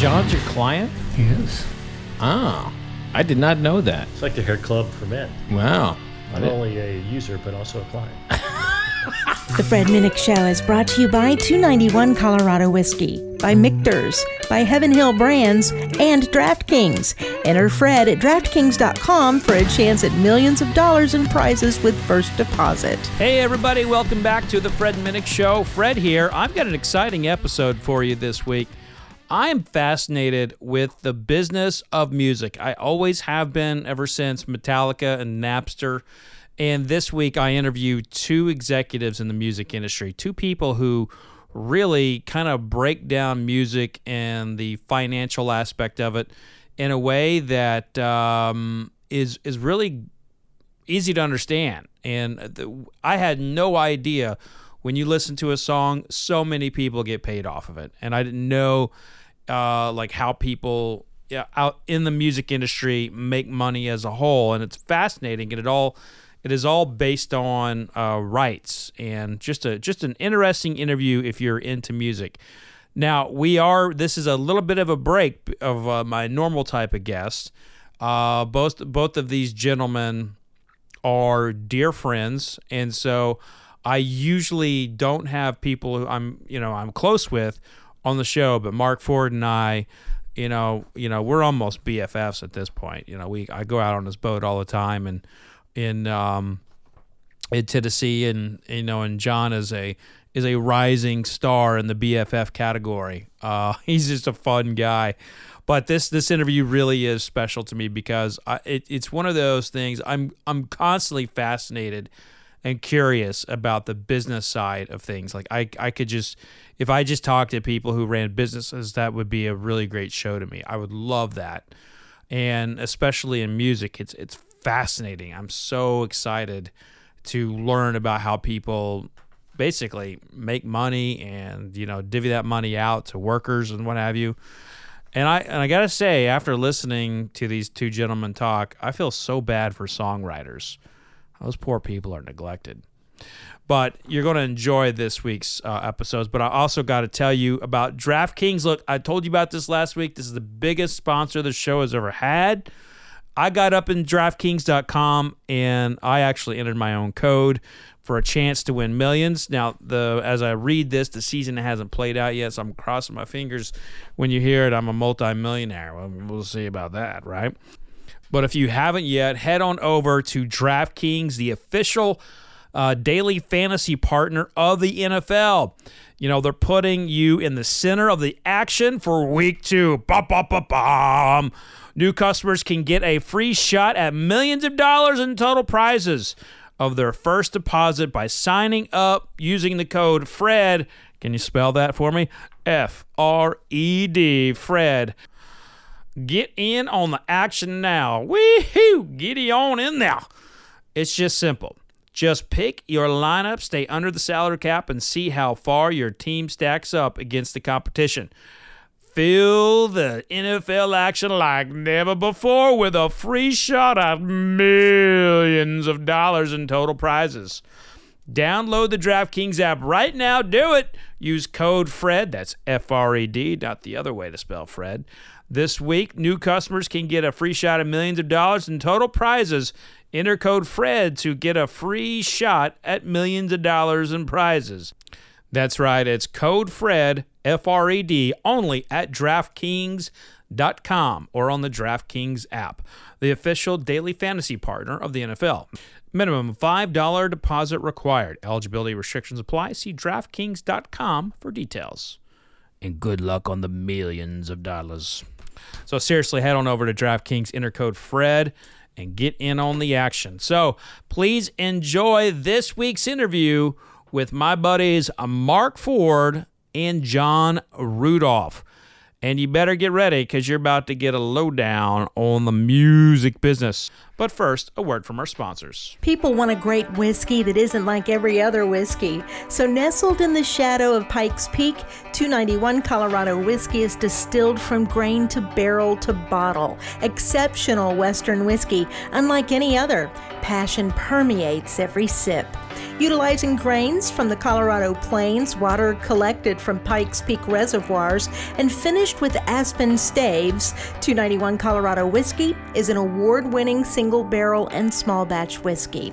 John's your client? Yes. Oh, I did not know that. It's like the hair club for men. Wow. Not only a user, but also a client. The Fred Minnick Show is brought to you by 291 Colorado Whiskey, by Michter's, by Heaven Hill Brands, and DraftKings. Enter Fred at DraftKings.com for a chance at millions of dollars in prizes with first deposit. Hey, everybody, welcome back to the Fred Minnick Show. Fred here. I've got an exciting episode for you this week. I am fascinated with the business of music. I always have been ever since Metallica and Napster. And this week, I interview two executives in the music industry, two people who really kind of break down music and the financial aspect of it in a way that um, is is really easy to understand. And the, I had no idea when you listen to a song, so many people get paid off of it, and I didn't know uh, like how people yeah, out in the music industry make money as a whole, and it's fascinating, and it all it is all based on uh, rights and just a just an interesting interview if you're into music. Now we are. This is a little bit of a break of uh, my normal type of guests. Uh, both both of these gentlemen are dear friends, and so I usually don't have people who I'm you know I'm close with on the show. But Mark Ford and I, you know, you know, we're almost BFFs at this point. You know, we I go out on his boat all the time and in um, in Tennessee, and you know, and John is a is a rising star in the BFF category. Uh, he's just a fun guy. But this this interview really is special to me because I, it, it's one of those things I'm I'm constantly fascinated and curious about the business side of things. Like I I could just if I just talked to people who ran businesses, that would be a really great show to me. I would love that. And especially in music, it's it's fascinating. I'm so excited to learn about how people basically make money and you know divvy that money out to workers and what have you. And I and I gotta say, after listening to these two gentlemen talk, I feel so bad for songwriters. Those poor people are neglected. But you're going to enjoy this week's uh, episodes. But I also got to tell you about DraftKings. Look, I told you about this last week. This is the biggest sponsor the show has ever had. I got up in DraftKings.com and I actually entered my own code for a chance to win millions. Now, the as I read this, the season hasn't played out yet, so I'm crossing my fingers. When you hear it, I'm a multimillionaire. Well, we'll see about that, right? But if you haven't yet, head on over to DraftKings, the official uh, daily fantasy partner of the NFL. You know, they're putting you in the center of the action for week two. Bum, bum, bum, bum. New customers can get a free shot at millions of dollars in total prizes of their first deposit by signing up using the code FRED. Can you spell that for me? F R E D, Fred. Get in on the action now. Woohoo! Get on in there. It's just simple. Just pick your lineup, stay under the salary cap, and see how far your team stacks up against the competition. Feel the NFL action like never before with a free shot at millions of dollars in total prizes. Download the DraftKings app right now. Do it. Use code FRED. That's F R E D, not the other way to spell Fred. This week, new customers can get a free shot at millions of dollars in total prizes. Enter code FRED to get a free shot at millions of dollars in prizes. That's right, it's code FRED, F R E D, only at DraftKings.com or on the DraftKings app, the official daily fantasy partner of the NFL. Minimum $5 deposit required. Eligibility restrictions apply. See DraftKings.com for details. And good luck on the millions of dollars. So seriously, head on over to DraftKings, enter code FRED, and get in on the action. So please enjoy this week's interview with my buddies uh, Mark Ford and John Rudolph. And you better get ready because you're about to get a lowdown on the music business. But first, a word from our sponsors. People want a great whiskey that isn't like every other whiskey. So, nestled in the shadow of Pikes Peak, 291 Colorado whiskey is distilled from grain to barrel to bottle. Exceptional Western whiskey, unlike any other. Passion permeates every sip. Utilizing grains from the Colorado Plains, water collected from Pikes Peak reservoirs, and finished with aspen staves, 291 Colorado Whiskey is an award winning single barrel and small batch whiskey.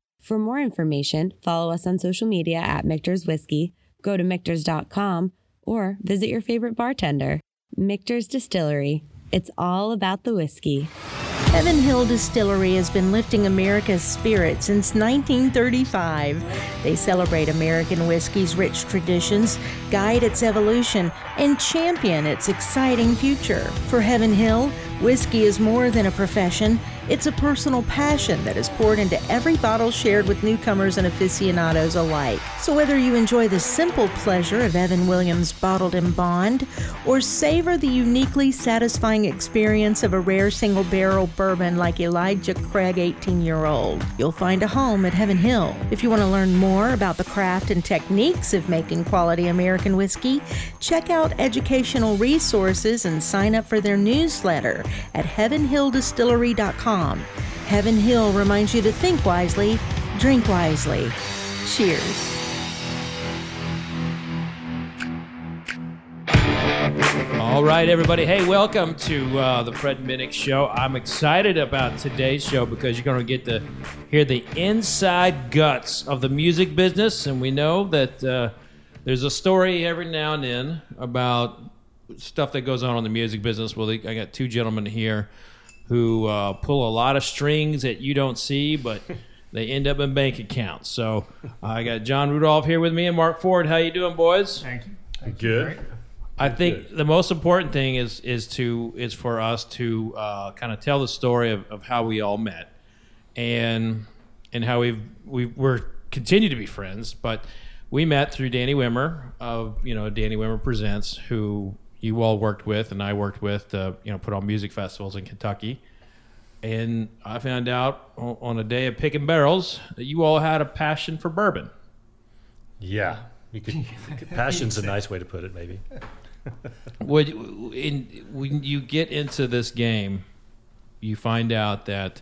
For more information, follow us on social media at Michter's Whiskey, go to Michter's.com, or visit your favorite bartender. Michter's Distillery. It's all about the whiskey. Heaven Hill Distillery has been lifting America's spirit since 1935. They celebrate American whiskey's rich traditions, guide its evolution, and champion its exciting future. For Heaven Hill, whiskey is more than a profession. It's a personal passion that is poured into every bottle shared with newcomers and aficionados alike. So, whether you enjoy the simple pleasure of Evan Williams bottled in bond or savor the uniquely satisfying experience of a rare single barrel bourbon like Elijah Craig 18 year old, you'll find a home at Heaven Hill. If you want to learn more about the craft and techniques of making quality American whiskey, check out educational resources and sign up for their newsletter at heavenhilldistillery.com. Heaven Hill reminds you to think wisely, drink wisely. Cheers. All right, everybody. Hey, welcome to uh, the Fred Minnick Show. I'm excited about today's show because you're going to get to hear the inside guts of the music business. And we know that uh, there's a story every now and then about stuff that goes on in the music business. Well, I got two gentlemen here who uh, pull a lot of strings that you don't see, but they end up in bank accounts. So I got John Rudolph here with me and Mark Ford. How you doing, boys? Thank you. Good. I think the most important thing is is to is for us to uh, kind of tell the story of, of how we all met, and and how we've we we're continue to be friends. But we met through Danny Wimmer of you know Danny Wimmer Presents, who you all worked with and I worked with to you know put on music festivals in Kentucky. And I found out on a day of picking barrels that you all had a passion for bourbon. Yeah. You could, passion's a nice way to put it, maybe. Would in when you get into this game, you find out that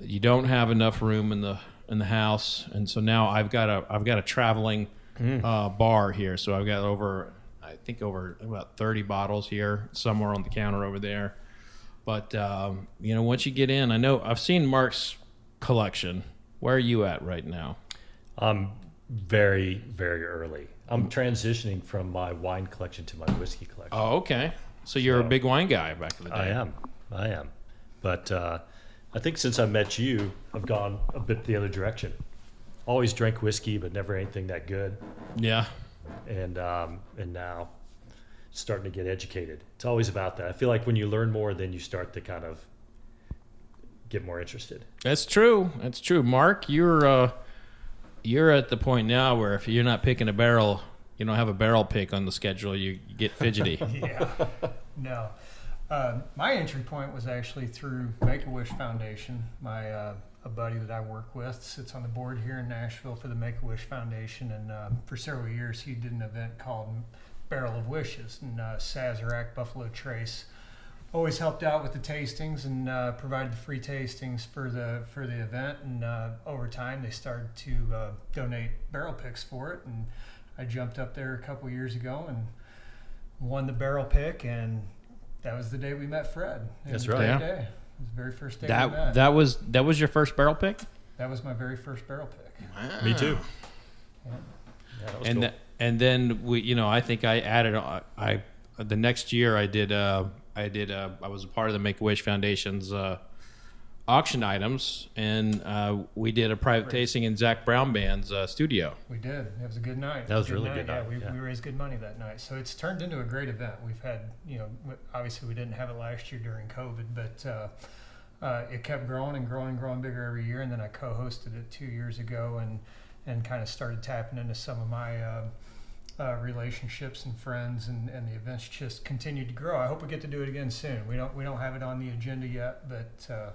you don't have enough room in the in the house, and so now I've got a I've got a traveling uh, bar here. So I've got over I think over about thirty bottles here, somewhere on the counter over there. But um, you know, once you get in, I know I've seen Mark's collection. Where are you at right now? I'm very, very early. I'm transitioning from my wine collection to my whiskey collection. Oh, okay. So you're a big wine guy back in the day. I am. I am. But uh, I think since I met you, I've gone a bit the other direction. Always drank whiskey, but never anything that good. Yeah. And um, and now starting to get educated. It's always about that. I feel like when you learn more, then you start to kind of get more interested. That's true. That's true. Mark, you're uh, you're at the point now where if you're not picking a barrel, you don't have a barrel pick on the schedule. You, you get fidgety. Yeah. no. Uh, my entry point was actually through Make a Wish Foundation. My uh, a buddy that I work with sits on the board here in Nashville for the Make a Wish Foundation, and um, for several years he did an event called Barrel of Wishes, and uh, Sazerac Buffalo Trace always helped out with the tastings and uh, provided the free tastings for the for the event. And uh, over time, they started to uh, donate barrel picks for it, and I jumped up there a couple years ago and won the barrel pick, and that was the day we met Fred. It That's was right. the Yeah. Day. It was the very first day That that was that was your first barrel pick. that was my very first barrel pick. Me too. Yeah, that and cool. th- and then we you know I think I added I, I the next year I did uh I did uh I was a part of the Make a Wish Foundation's uh auction items and uh we did a private tasting in Zac Brown Band's uh, studio. We did. It was a good night. That was Good really good Yeah, night, we, yeah. we raised good money that night. So it's turned into a great event. We've had, you know, obviously we didn't have it last year during COVID, but uh, uh, it kept growing and growing and growing bigger every year. And then I co-hosted it two years ago and and kind of started tapping into some of my. Uh, uh, relationships and friends and, and the events just continued to grow. I hope we get to do it again soon. We don't we don't have it on the agenda yet, but uh,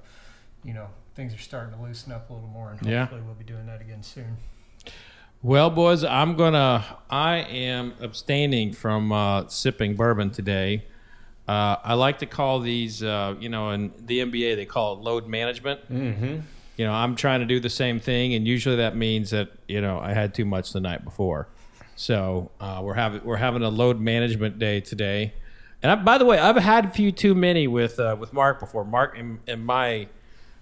you know things are starting to loosen up a little more, and Yeah. hopefully we'll be doing that again soon. Well, boys, I'm gonna. I am abstaining from uh, sipping bourbon today. Uh, I like to call these, uh, you know, in the NBA they call it load management. Mm-hmm. You know, I'm trying to do the same thing, and usually that means that you know I had too much the night before. So uh, we're having we're having a load management day today. And I, by the way, I've had a few too many with uh, with Mark before. Mark and, and my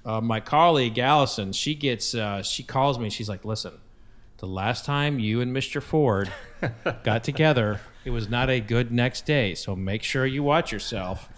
uh, my colleague Allison, she gets uh, she calls me. She's like, "Listen, the last time you and Mr. Ford got together, it was not a good next day. So make sure you watch yourself."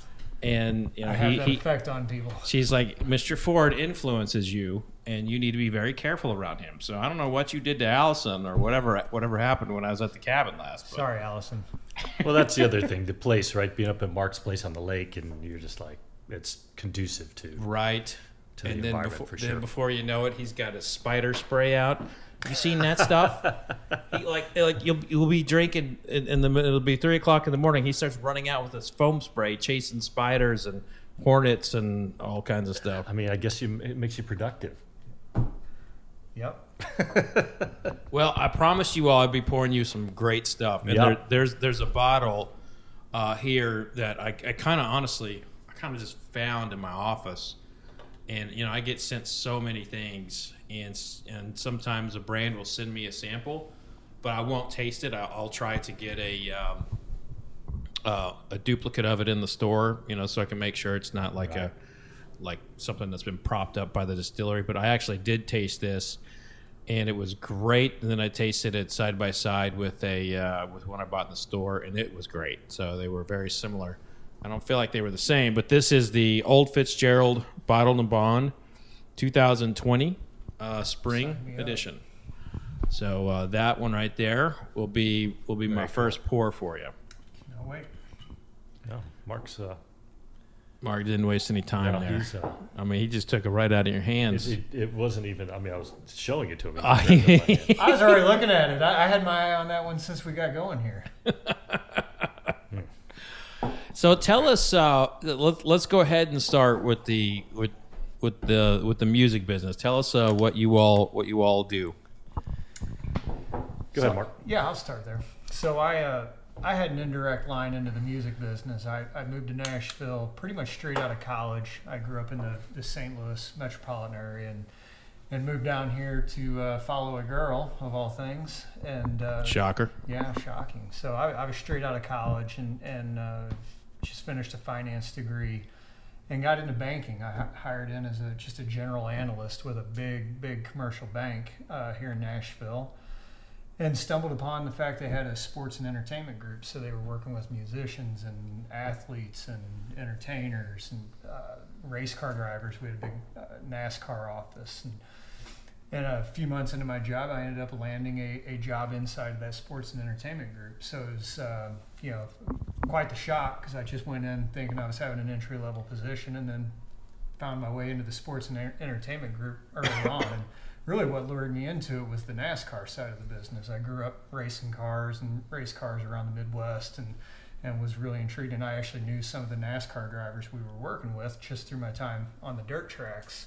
And you know, I have he, that he effect on people. she's like, "Mr. Ford influences you, and you need to be very careful around him." So I don't know what you did to Allison or whatever whatever happened when I was at the cabin last. But Sorry, Allison. well, that's the other thing. The place, right? Being up at Mark's place on the lake, and you're just like, it's conducive to. Right. To the and then environment, before, for then before you know it, he's got his spider spray out. You seen that stuff? he, like, like you'll you'll be drinking in, in the it'll be three o'clock in the morning. He starts running out with his foam spray, chasing spiders and hornets and all kinds of stuff. I mean, I guess you, it makes you productive. Yep. Well, I promised you all I'd be pouring you some great stuff. And Yeah. there, there's there's a bottle uh, here that I, I kind of honestly I kind of just found in my office, and you know I get sent so many things, and and sometimes a brand will send me a sample, but I won't taste it. I'll, I'll try to get a. Um, uh, a duplicate of it in the store, you know, so I can make sure it's not like a like something that's been propped up by the distillery. But I actually did taste this, and it was great. And then I tasted it side by side with a uh, with one I bought in the store, and it was great. So they were very similar. I don't feel like they were the same, but this is the Old Fitzgerald Bottled in Bond 2020 uh, Spring Sign up. Edition. So uh, that one right there will be will be my first pour for you. No, wait. No, Mark's. Uh, Mark didn't waste any time no, there. he's, uh, I mean, he just took it right out of your hands. it, it, it wasn't even. I mean, I was showing it to him. Ah, I was already looking at it. I, I had my eye on that one since we got going here. so tell us. Uh, let, let's go ahead and start with the with with the with the music business. Tell us uh, what you all what you all do. Go ahead, Mark. Yeah, I'll start there. So I uh, I had an indirect line into the music business. I, I moved to Nashville pretty much straight out of college. I grew up in the, the St. Louis metropolitan area and and moved down here to uh, follow a girl of all things. And uh, Shocker. yeah, shocking. So I, I was straight out of college and and uh, just finished a finance degree and got into banking. I hired in as a just a general analyst with a big big commercial bank uh, here in Nashville and stumbled upon the fact they had a sports and entertainment group. So they were working with musicians and athletes and entertainers and uh, race car drivers. We had a big uh, NASCAR office. And, and a few months into my job, I ended up landing a, a job inside of that sports and entertainment group. So it was, uh, you know, quite the shock because I just went in thinking I was having an entry level position and then found my way into the sports and enter- entertainment group early on. And really, what lured me into it was the NASCAR side of the business. I grew up racing cars and race cars around the Midwest, and and was really intrigued. And I actually knew some of the NASCAR drivers we were working with just through my time on the dirt tracks.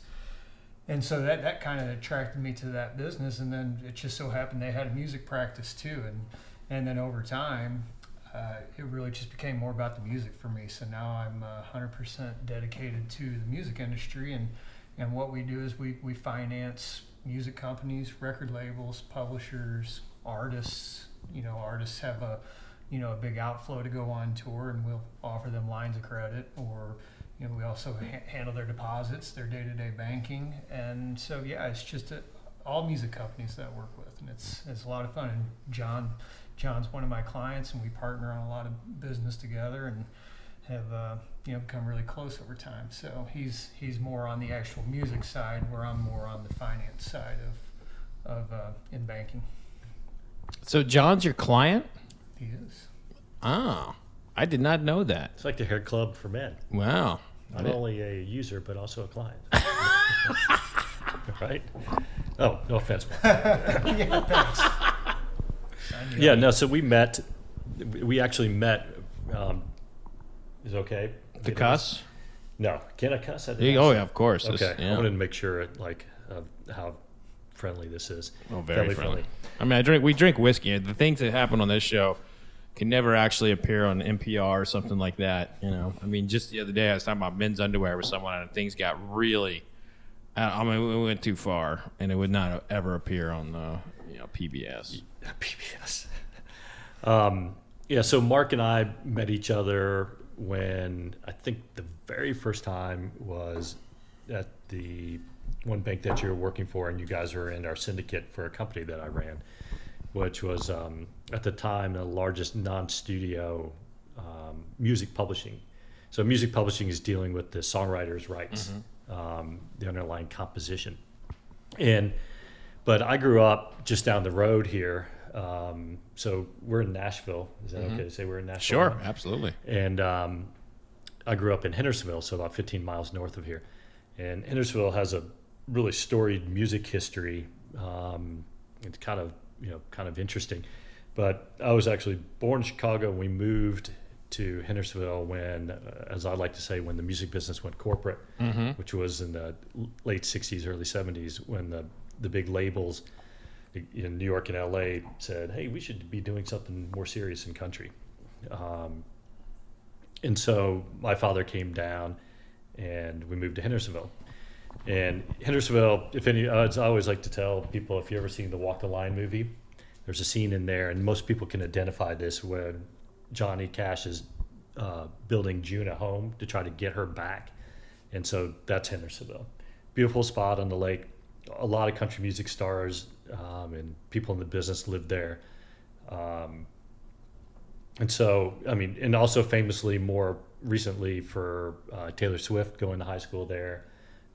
And so that, that kind of attracted me to that business. And then it just so happened they had a music practice too. And, and then over time, uh, it really just became more about the music for me. So now I'm uh, 100% dedicated to the music industry. And, and what we do is we, we finance music companies, record labels, publishers, artists. You know, artists have a, you know, a big outflow to go on tour and we'll offer them lines of credit or, you know, we also ha- handle their deposits, their day-to-day banking. And so, yeah, it's just a, all music companies that I work with. And it's, it's a lot of fun. And John, John's one of my clients, and we partner on a lot of business together and have uh, you know become really close over time. So he's he's more on the actual music side, where I'm more on the finance side of of uh, in banking. So John's your client? He is. Oh, I did not know that. It's like the hair club for men. Wow. Not only a user, but also a client. right? Oh, no offense. man. yeah, thanks. Yeah, no. So we met. We actually met. Um, is it okay? The cuss? No, can I cuss? I didn't Yeah, Oh, yeah, of course. This- Okay, I yeah. wanted to make sure, it, like, uh, how friendly this is. Oh, very Family friendly. I mean, I drink. We drink whiskey. The things that happen on this show can never actually appear on NPR or something like that. You know, I mean, just the other day I was talking about men's underwear with someone, and things got really. I mean, we went too far, and it would not ever appear on the you know PBS. PBS. Um, yeah, so Mark and I met each other when I think the very first time was at the one bank that you were working for, and you guys were in our syndicate for a company that I ran, which was um, at the time the largest non-studio um, music publishing. So music publishing is dealing with the songwriters' rights, um, the underlying composition, and but I grew up just down the road here. Um, so we're in Nashville. Is that okay to say we're in Nashville? Sure, absolutely. And um, I grew up in Hendersonville, so about 15 miles north of here. And Hendersonville has a really storied music history. Um, it's kind of you know kind of interesting. But I was actually born in Chicago. We moved to Hendersonville when, uh, as I like to say, when the music business went corporate, which was in the late 60s, early 70s, when the the big labels in New York and LA said, "Hey, we should be doing something more serious in country." Um, and so my father came down, and we moved to Hendersonville. And Hendersonville, if any, uh, I always like to tell people if you ever seen the Walk the Line movie, there's a scene in there, and most people can identify this when Johnny Cash is uh, building June a home to try to get her back, and so that's Hendersonville. Beautiful spot on the lake. A lot of country music stars um, and people in the business lived there. Um, and so, I mean, and also famously more recently for uh, Taylor Swift going to high school there.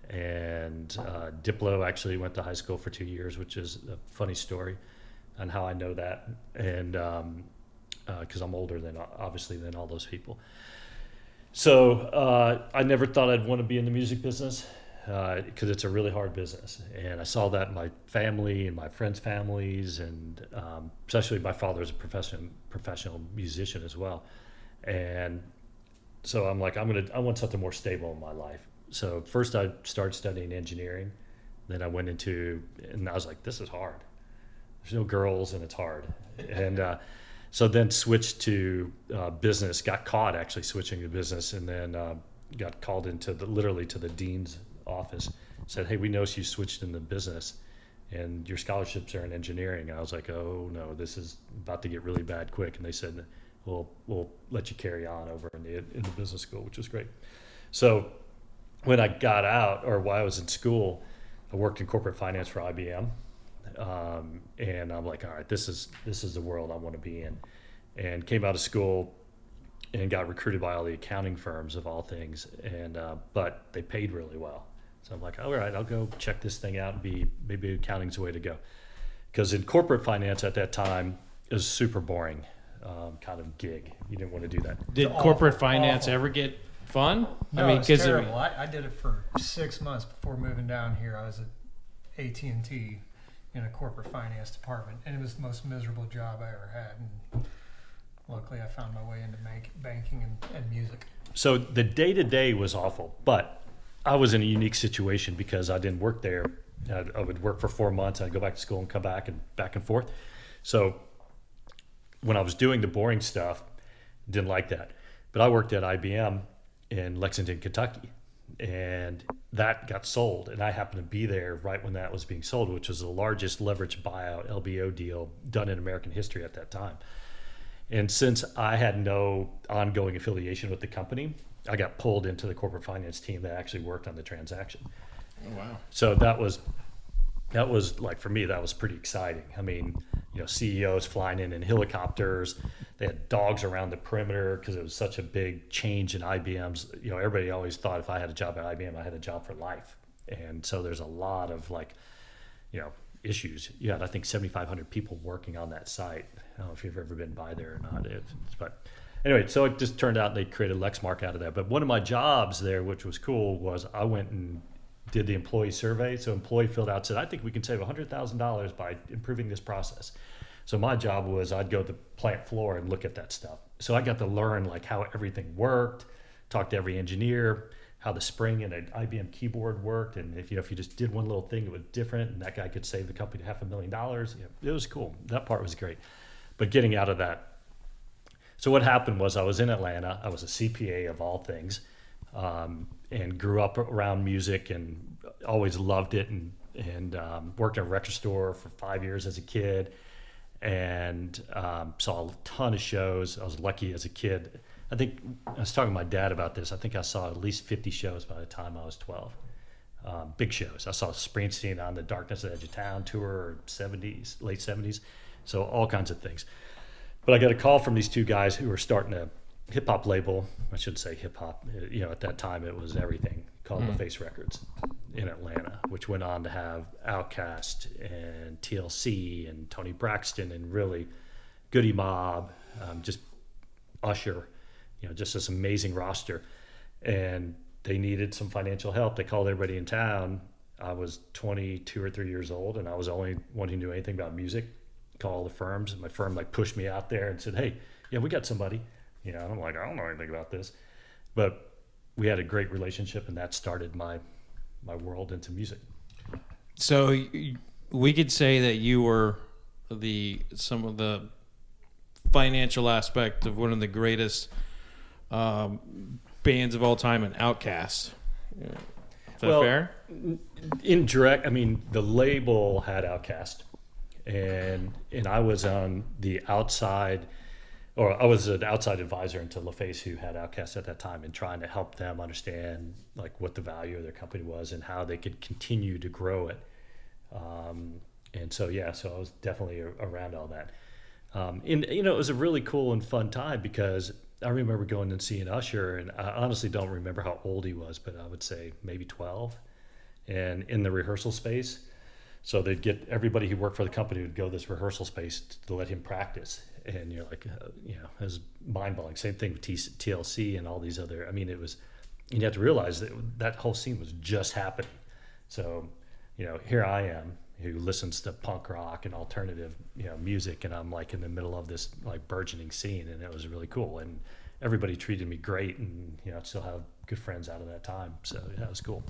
And uh, Diplo actually went to high school for two years, which is a funny story on how I know that. And because I'm older than obviously than all those people. So uh, I never thought I'd want to be in the music business because it's a really hard business, and I saw that in my family and my friends' families, and um, especially my father is a professional professional musician as well, and so I'm like I'm gonna I want something more stable in my life. So first I started studying engineering, then I went into and I was like this is hard. There's no girls and it's hard, and uh, so then switched to uh, business. Got caught actually switching to business, and then uh, got called into the literally to the dean's office. Said, "Hey, we noticed you switched into business, and your scholarships are in engineering." And I was like, "Oh no, this is about to get really bad quick." And they said, "We'll we'll let you carry on over in the in the business school," which was great. So when I got out, or while I was in school, I worked in corporate finance for IBM um, and I'm like, all right, this is this is the world I want to be in, and came out of school and got recruited by all the accounting firms of all things, and uh, but they paid really well, so I'm like, all right, I'll go check this thing out and be maybe accounting's the way to go, because in corporate finance at that time is super boring, um, kind of gig. You didn't want to do that. Did awful, corporate finance awful. ever get fun? No, I mean, it's 'cause it- terrible. I, I did it for six months before moving down here. I was at AT and T in a corporate finance department, and it was the most miserable job I ever had. And luckily I found my way into bank, banking and, and music. So the day to day was awful, but I was in a unique situation because I didn't work there. I'd, I would work for four months. I'd go back to school and come back and back and forth. So when I was doing the boring stuff, didn't like that. But I worked at IBM in Lexington, Kentucky, and that got sold. And I happened to be there right when that was being sold, which was the largest leveraged buyout LBO deal done in American history at that time. And since I had no ongoing affiliation with the company, I got pulled into the corporate finance team that actually worked on the transaction. Oh, wow. So that was that was like for me that was pretty exciting. I mean, you know, CEOs flying in in helicopters. They had dogs around the perimeter because it was such a big change in IBM's. You know, everybody always thought if I had a job at IBM, I had a job for life. And so there's a lot of like, you know, issues. You had I think 7,500 people working on that site. I don't know if you've ever been by there or not. It, but anyway, so it just turned out they created Lexmark out of that. But one of my jobs there, which was cool, was I went and did the employee survey. So employee filled out said, I think we can save $100,000 by improving this process. So my job was I'd go to the plant floor and look at that stuff. So I got to learn like how everything worked, talk to every engineer, how the spring in an IBM keyboard worked, and if you know if you just did one little thing, it was different, and that guy could save the company half a million dollars. You know, it was cool. That part was great. But getting out of that. So what happened was I was in Atlanta. I was a CPA of all things um, and grew up around music and always loved it and and um, worked at a record store for five years as a kid and um, saw a ton of shows. I was lucky as a kid. I think I was talking to my dad about this. I think I saw at least 50 shows by the time I was 12. Um, big shows. I saw Springsteen on the Darkness Edge of Town tour, 70s, late 70s. So all kinds of things. But I got a call from these two guys who were starting a hip hop label. I should say hip hop. You know, at that time it was everything called mm. Face Records in Atlanta, which went on to have Outkast and TLC and Toni Braxton and really Goodie Mob, um, just Usher, you know, just this amazing roster. And they needed some financial help. They called everybody in town. I was 22 or 3 years old and I was the only one who knew anything about music. Call the firms. And my firm like pushed me out there and said, "Hey, yeah, we got somebody." You know, I'm like, I don't know anything about this, but we had a great relationship, and that started my my world into music. So we could say that you were the some of the financial aspect of one of the greatest um, bands of all time, and Outkast. Is that well, fair? Indirect. I mean, the label had Outkast, and and I was on the outside or I was an outside advisor into LaFace who had Outkast at that time and trying to help them understand like what the value of their company was and how they could continue to grow it. Um, and so yeah, so I was definitely around all that. Um, and you know, it was a really cool and fun time because I remember going and seeing Usher, and I honestly don't remember how old he was, but I would say maybe 12. And in the rehearsal space, so they'd get everybody who worked for the company would go to this rehearsal space to let him practice and you're like, uh, you know, it was mind blowing. Same thing with T- TLC and all these other. I mean, it was. You have to realize that that whole scene was just happening. So, you know, here I am who listens to punk rock and alternative, you know, music, and I'm like in the middle of this like burgeoning scene, and it was really cool. And everybody treated me great, and you know, I still have good friends out of that time. So yeah, it was cool.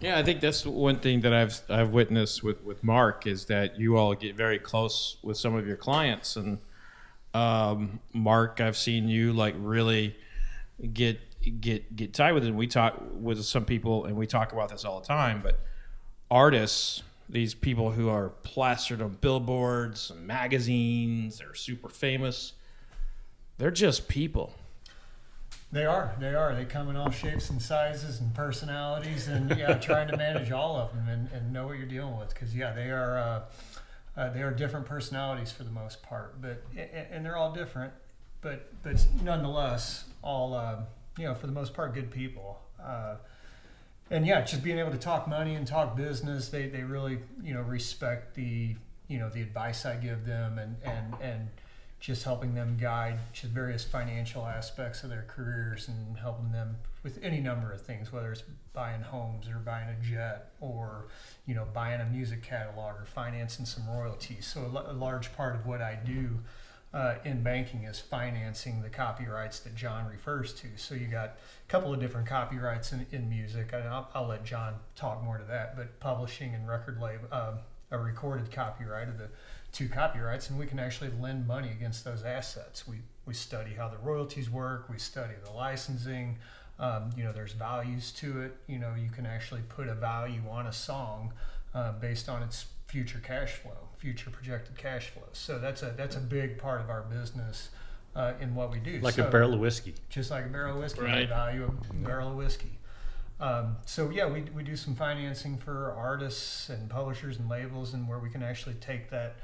Yeah, I think that's one thing that I've I've witnessed with with Mark is that you all get very close with some of your clients and um, Mark, I've seen you like really get get get tight with it. We talk with some people, and we talk about this all the time. But artists, these people who are plastered on billboards, and magazines, they're super famous. They're just people. They are. They are. They come in all shapes and sizes and personalities, and yeah, trying to manage all of them and, and know what you're dealing with. Because yeah, they are. Uh, uh, they are different personalities for the most part, but and they're all different, but but nonetheless, all uh, you know for the most part, good people. Uh, and yeah, just being able to talk money and talk business, they, they really you know respect the you know the advice I give them and and and just helping them guide various financial aspects of their careers and helping them with any number of things, whether it's buying homes or buying a jet or you know buying a music catalog or financing some royalties. So a, large part of what I do uh, in banking is financing the copyrights that John refers to. So you got a couple of different copyrights in, in music, and I'll, I'll let John talk more to that. But publishing and record label, uh, a recorded copyright of the two copyrights, and we can actually lend money against those assets. We we study how the royalties work. We study the licensing. Um, you know, there's values to it. You know, you can actually put a value on a song uh, based on its future cash flow, future projected cash flow. So that's a that's a big part of our business uh, in what we do. Like so, a barrel of whiskey. just like a barrel of whiskey, Right. they value a barrel of whiskey. Um, so yeah, we, we do some financing for artists and publishers and labels, and where we can actually take that,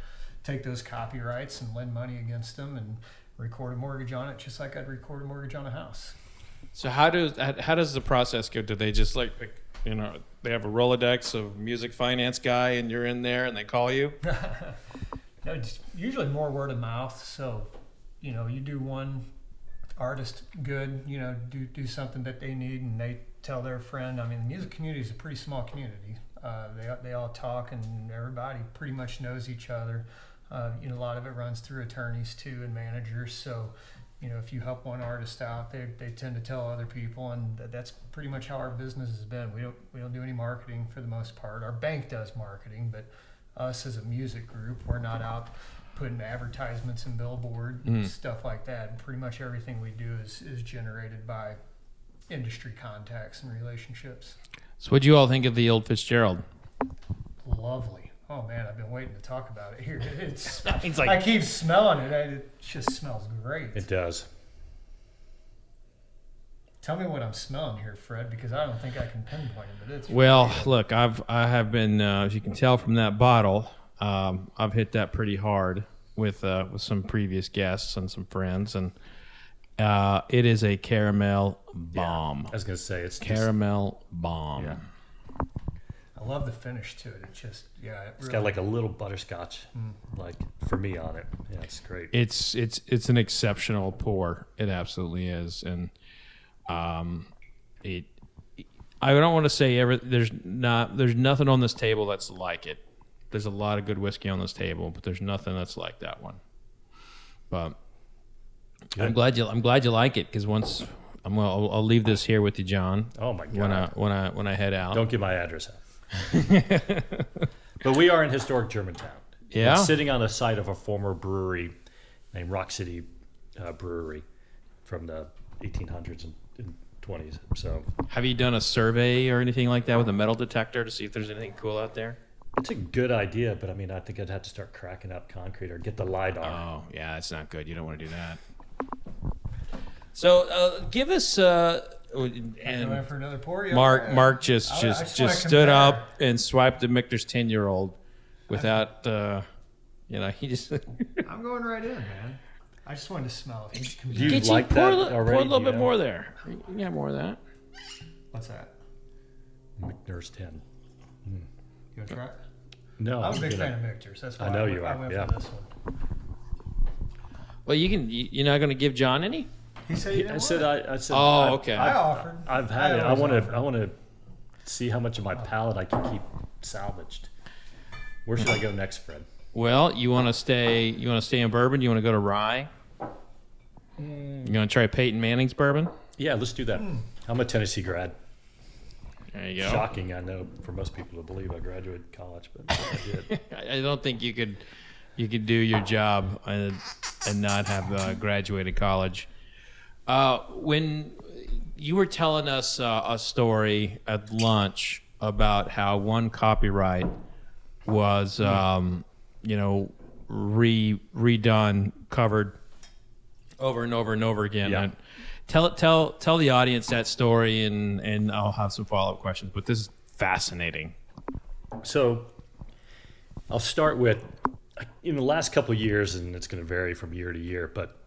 take those copyrights and lend money against them and record a mortgage on it, just like I'd record a mortgage on a house. So how does how does the process go? Do they just like pick- you know they have a Rolodex of music finance guy and you're in there and they call you? No, it's usually more word of mouth. So, you know, you do one artist good, you know, do do something that they need, and they tell their friend. I mean, the music community is a pretty small community. Uh, they they all talk, and everybody pretty much knows each other. Uh, you know, a lot of it runs through attorneys too and managers. So, you know, if you help one artist out, they, they tend to tell other people, and that, that's pretty much how our business has been. We don't we don't do any marketing for the most part. Our bank does marketing, but us as a music group, we're not out putting advertisements and billboard and mm. stuff like that. Pretty much everything we do is is generated by industry contacts and relationships. So what do you all think of the old Fitzgerald? Lovely. Oh man, I've been waiting to talk about it here. It's It's I keep smelling it. It just smells great. It does. Tell me what I'm smelling here, Fred, because I don't think I can pinpoint it. But it's well, look, I've I have been uh, as you can tell from that bottle, um, I've hit that pretty hard with uh, with some previous guests and some friends, and uh, it is a caramel bomb. I was gonna say it's just, Caramel bomb. Yeah. I love the finish to it. It just yeah, it it's really, got like a little butterscotch, like for me on it. Yeah, it's great. It's it's it's an exceptional pour. It absolutely is, and um, it. I don't want to say ever. There's not. There's nothing on this table that's like it. There's a lot of good whiskey on this table, but there's nothing that's like that one. But I'm glad you. I'm glad you like it because once I'm. Well, I'll, I'll leave this here with you, John. Oh my god. When I when I when I head out. Don't give my address out. but we are in historic Germantown. Yeah? It's sitting on the site of a former brewery named Rock City uh, Brewery from the 1800s and, and 20s. So Have you done a survey or anything like that with a metal detector to see if there's anything cool out there? it's a good idea, but I mean, I think I'd have to start cracking up concrete or get the lidar. Oh, yeah, it's not good. You don't want to do that. So, uh, give us uh, and for another pour. You Mark. Mark just I- I just just just stood compare. up and swiped the Michter's ten year old without, uh, you know, he just I'm going right in, man. I just wanted to smell it. Do you Get like pour that a, li- already? Pour a little bit you more there. You can have more of that. What's that? know? Michter's 10. You want to try it? No, I'm a big you fan of Michter's. That's why I know went- you I went yeah. for this one. Well, you can. You, you're not going to give John any. He said he I didn't said want it. I, I said Oh, I- okay. I I, offered. I've had I it. I want to. I want to see how much of my palate I can keep salvaged. Where should I go next, Fred? Well, you want to stay. You want to stay in bourbon. You want to go to rye. You going to try Peyton Manning's bourbon? Yeah, let's do that. I'm a Tennessee grad. There you go. Shocking, I know, for most people to believe I graduated college, but I did. I I don't think you could you could do your job and, and not have uh, graduated college. Uh, when you were telling us uh, a story at lunch about how one copyright was, um, you know, re redone, covered over and over and over again. Yeah. And tell tell tell the audience that story, and and I'll have some follow up questions. But this is fascinating. So I'll start with in the last couple of years, and it's going to vary from year to year, but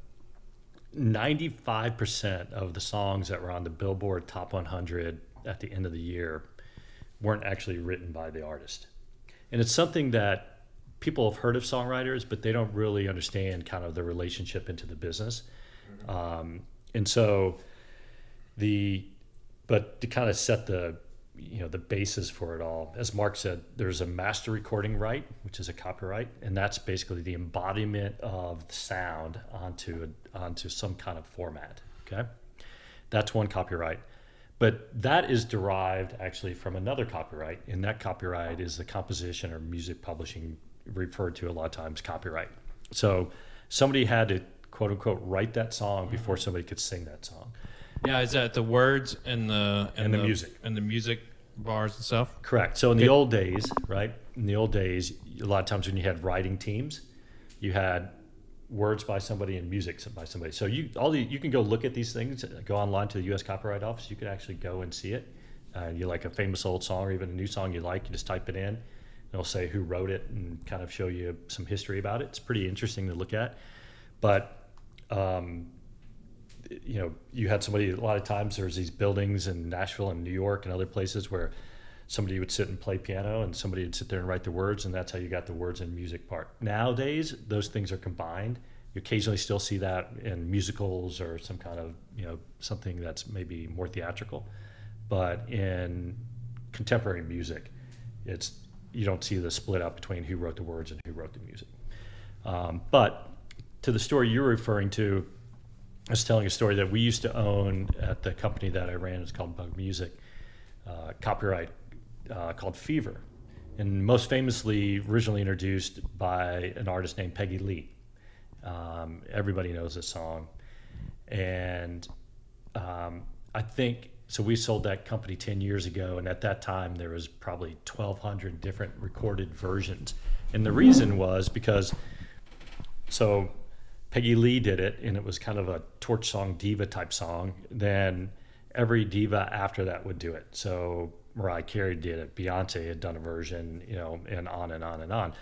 95% of the songs that were on the Billboard Top 100 at the end of the year weren't actually written by the artist. And it's something that people have heard of songwriters, but they don't really understand kind of the relationship into the business. Um, and so the, but to kind of set the you know the basis for it all. As Mark said, there's a master recording right, which is a copyright, and that's basically the embodiment of the sound onto a, onto some kind of format. Okay, that's one copyright. But that is derived actually from another copyright, and that copyright is the composition or music publishing, referred to a lot of times copyright. So somebody had to quote unquote write that song before mm-hmm. somebody could sing that song. Yeah, is that the words and the And the music. and the music bars and stuff? Correct. So in the old days, right? In the old days, a lot of times when you had writing teams, you had words by somebody and music by somebody. So you all the, you can go look at these things. Go online to the U.S. Copyright Office. You can actually go and see it. Uh, you like a famous old song or even a new song you like, you just type it in. And it'll say who wrote it and kind of show you some history about it. It's pretty interesting to look at. But um, you know, you had somebody. A lot of times, there's these buildings in Nashville and New York and other places where somebody would sit and play piano, and somebody would sit there and write the words, and that's how you got the words and music part. Nowadays, those things are combined. You occasionally still see that in musicals or some kind of you know something that's maybe more theatrical, but in contemporary music, it's you don't see the split up between who wrote the words and who wrote the music. Um, but to the story you're referring to, I was telling a story that we used to own at the company that I ran. It's called Bug Music, uh, copyright uh, called Fever, and most famously originally introduced by an artist named Peggy Lee. Um, everybody knows this song, and um, I think so. We sold that company ten years ago, and at that time there was probably twelve hundred different recorded versions, and the reason was because so Peggy Lee did it, and it was kind of a torch song diva type song. Then every diva after that would do it. So Mariah Carey did it, Beyonce had done a version, you know, and on and on and on.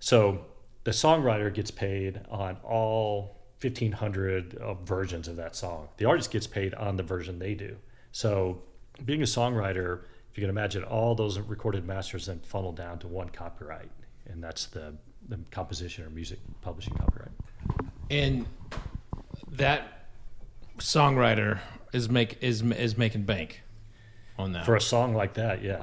So the songwriter gets paid on all 1,500 uh, versions of that song. The artist gets paid on the version they do. So being a songwriter, if you can imagine, all those recorded masters then funnel down to one copyright, and that's the, the composition or music publishing copyright. And that songwriter is make is is making bank on that. For a song like that, yeah,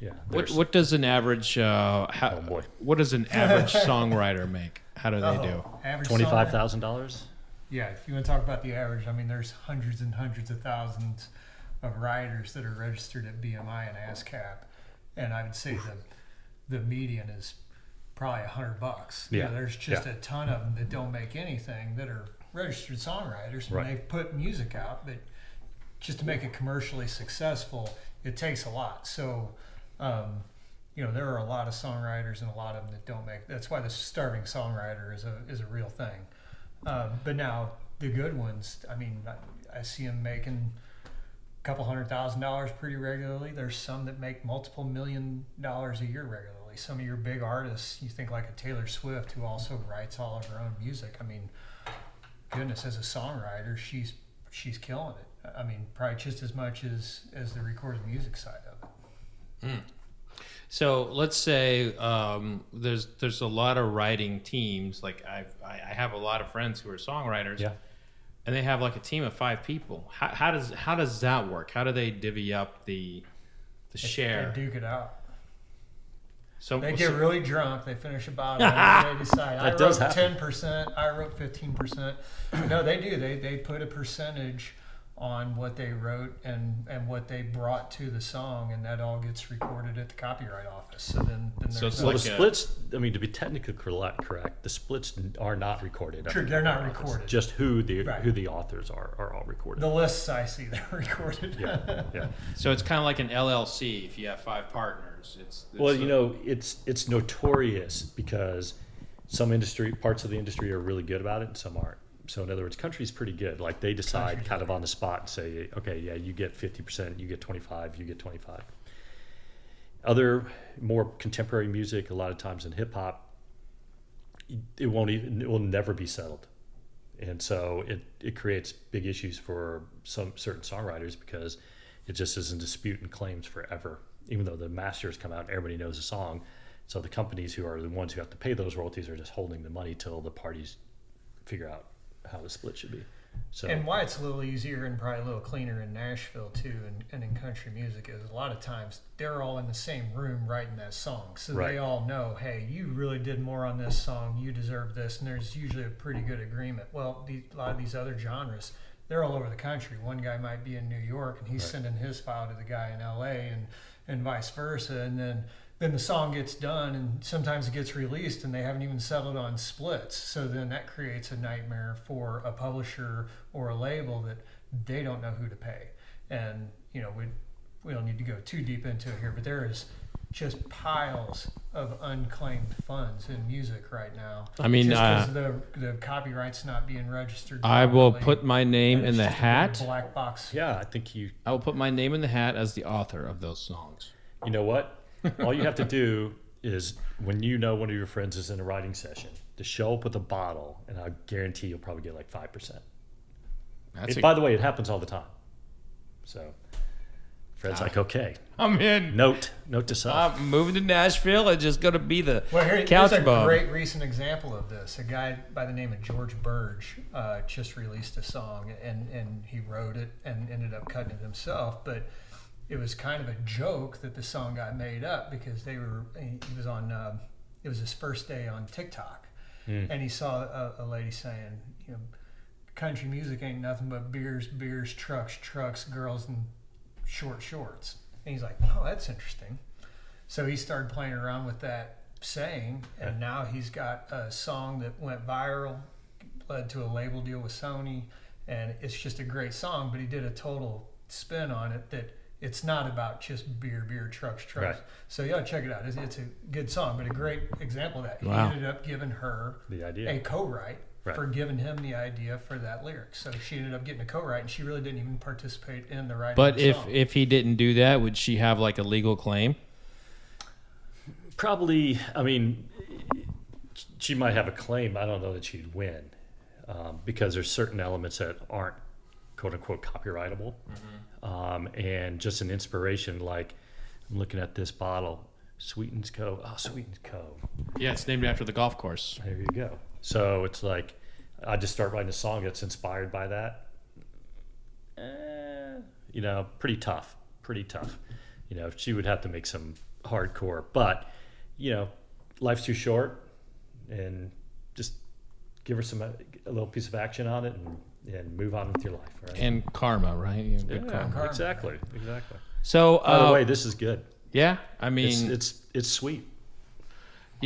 yeah. what what does an average uh, how, Oh, boy. what does an average songwriter make? How do they do? Average Twenty-five songwriter- thousand dollars. Yeah, if you want to talk about the average, I mean, there's hundreds and hundreds of thousands of writers that are registered at BMI and ASCAP, and I would say the the median is probably a hundred bucks. You know, Yeah, there's just yeah. a ton of them that don't make anything that are registered songwriters, and Right. they put music out, but just to make it commercially successful, it takes a lot. So. Um, you know, there are a lot of songwriters and a lot of them that don't make. That's why the starving songwriter is a is a real thing. Um, but now the good ones, I mean, I, I see them making a couple hundred thousand dollars pretty regularly. There's some that make multiple million dollars a year regularly. Some of your big artists, you think like a Taylor Swift, who also writes all of her own music. I mean, goodness, as a songwriter, she's she's killing it. I mean, probably just as much as as the recorded music side of it. So let's say um, there's there's a lot of writing teams. Like I've, I I have a lot of friends who are songwriters. Yeah. And they have like a team of five people. How, how does how does that work? How do they divvy up the the share? They duke it out. So They so- get really drunk. They finish a bottle. and they decide. I does wrote ten percent. I wrote fifteen percent. No, they do. They they put a percentage on what they wrote and and what they brought to the song, and that all gets recorded at the copyright office. So then, then So there's it's like the a- splits. I mean, to be technically correct, correct, the splits are not recorded. True, they're not office. recorded. Just who the Right. who the authors are are all recorded. the lists I see they're recorded. yeah, yeah. so it's kind of like an LLC. If you have five partners, it's, it's Well, a- you know, it's it's notorious because some industry parts of the industry are really good about it, and some aren't. So, in other words, country's pretty good. Like they decide Country's kind of on the spot and say, okay, yeah, you get fifty percent, you get twenty five, you get twenty five. Other more contemporary music, a lot of times in hip hop, it won't even it will never be settled, and so it it creates big issues for some certain songwriters because it just is in dispute and claims forever. Even though the masters come out and everybody knows the song, so the companies who are the ones who have to pay those royalties are just holding the money till the parties figure out how the split should be. So And why it's a little easier and probably a little cleaner in Nashville too, and, and in country music is a lot of times they're all in the same room writing that song, so Right. they all know, hey, you really did more on this song, you deserve this, and there's usually a pretty good agreement. Well, the, a lot of these other genres, they're all over the country. One guy might be in New York and he's sending his file to the guy in L.A. and and vice versa, and then then the song gets done and sometimes it gets released and they haven't even settled on splits. So then that creates a nightmare for a publisher or a label that they don't know who to pay. And you know we we don't need to go too deep into it here but there is just piles of unclaimed funds in music right now I mean, just 'cause uh, the the copyright's not being registered I will put my name in the just a big hat. black box yeah, I think you I will put my name in the hat as the author of those songs. you know what? All you have to do is when you know one of your friends is in a writing session, to show up with a bottle, and I guarantee you'll probably get like five percent. That's By the way, it happens all the time. So Fred's like, okay, I'm in. note, note to self. I'm moving to Nashville and just going to be the Well, here, couch here's a great recent example of this. A guy by the name of George Birge uh, just released a song, and, and he wrote it and ended up cutting it himself. But it was kind of a joke that the song got made up because they were. He was on. Uh, it was his first day on TikTok, and he saw a, a lady saying, you know, country music ain't nothing but beers, beers, trucks, trucks, girls, and short shorts. And he's like, oh, that's interesting. So he started playing around with that saying, and now he's got a song that went viral, led to a label deal with Sony, and it's just a great song. But he did a total spin on it that it's not about just beer, beer, trucks, trucks. Right. So yeah, check it out. It's, it's a good song, but a great example of that. Wow. He ended up giving her The idea. a co-write Right. for giving him the idea for that lyric. So she ended up getting a co-write, and she really didn't even participate in the writing. But of the if song. if he didn't do that, would she have like a legal claim? Probably, I mean, she might have a claim. I don't know that she'd win um, because there's certain elements that aren't quote unquote copyrightable. Um, and just an inspiration, like I'm looking at this bottle, Sweetens Cove. Oh, Sweetens Cove. Yeah, it's named after the golf course. There you go. So it's like I just start writing a song that's inspired by that. Eh, you know, pretty tough. Pretty tough. You know, she would have to make some hardcore, but you know, life's too short, and just give her some a little piece of action on it, and, and move on with your life. Right? And karma, right? Yeah, karma. exactly, exactly. So, By the uh, way, this is good. yeah, I mean, It's it's it's sweet.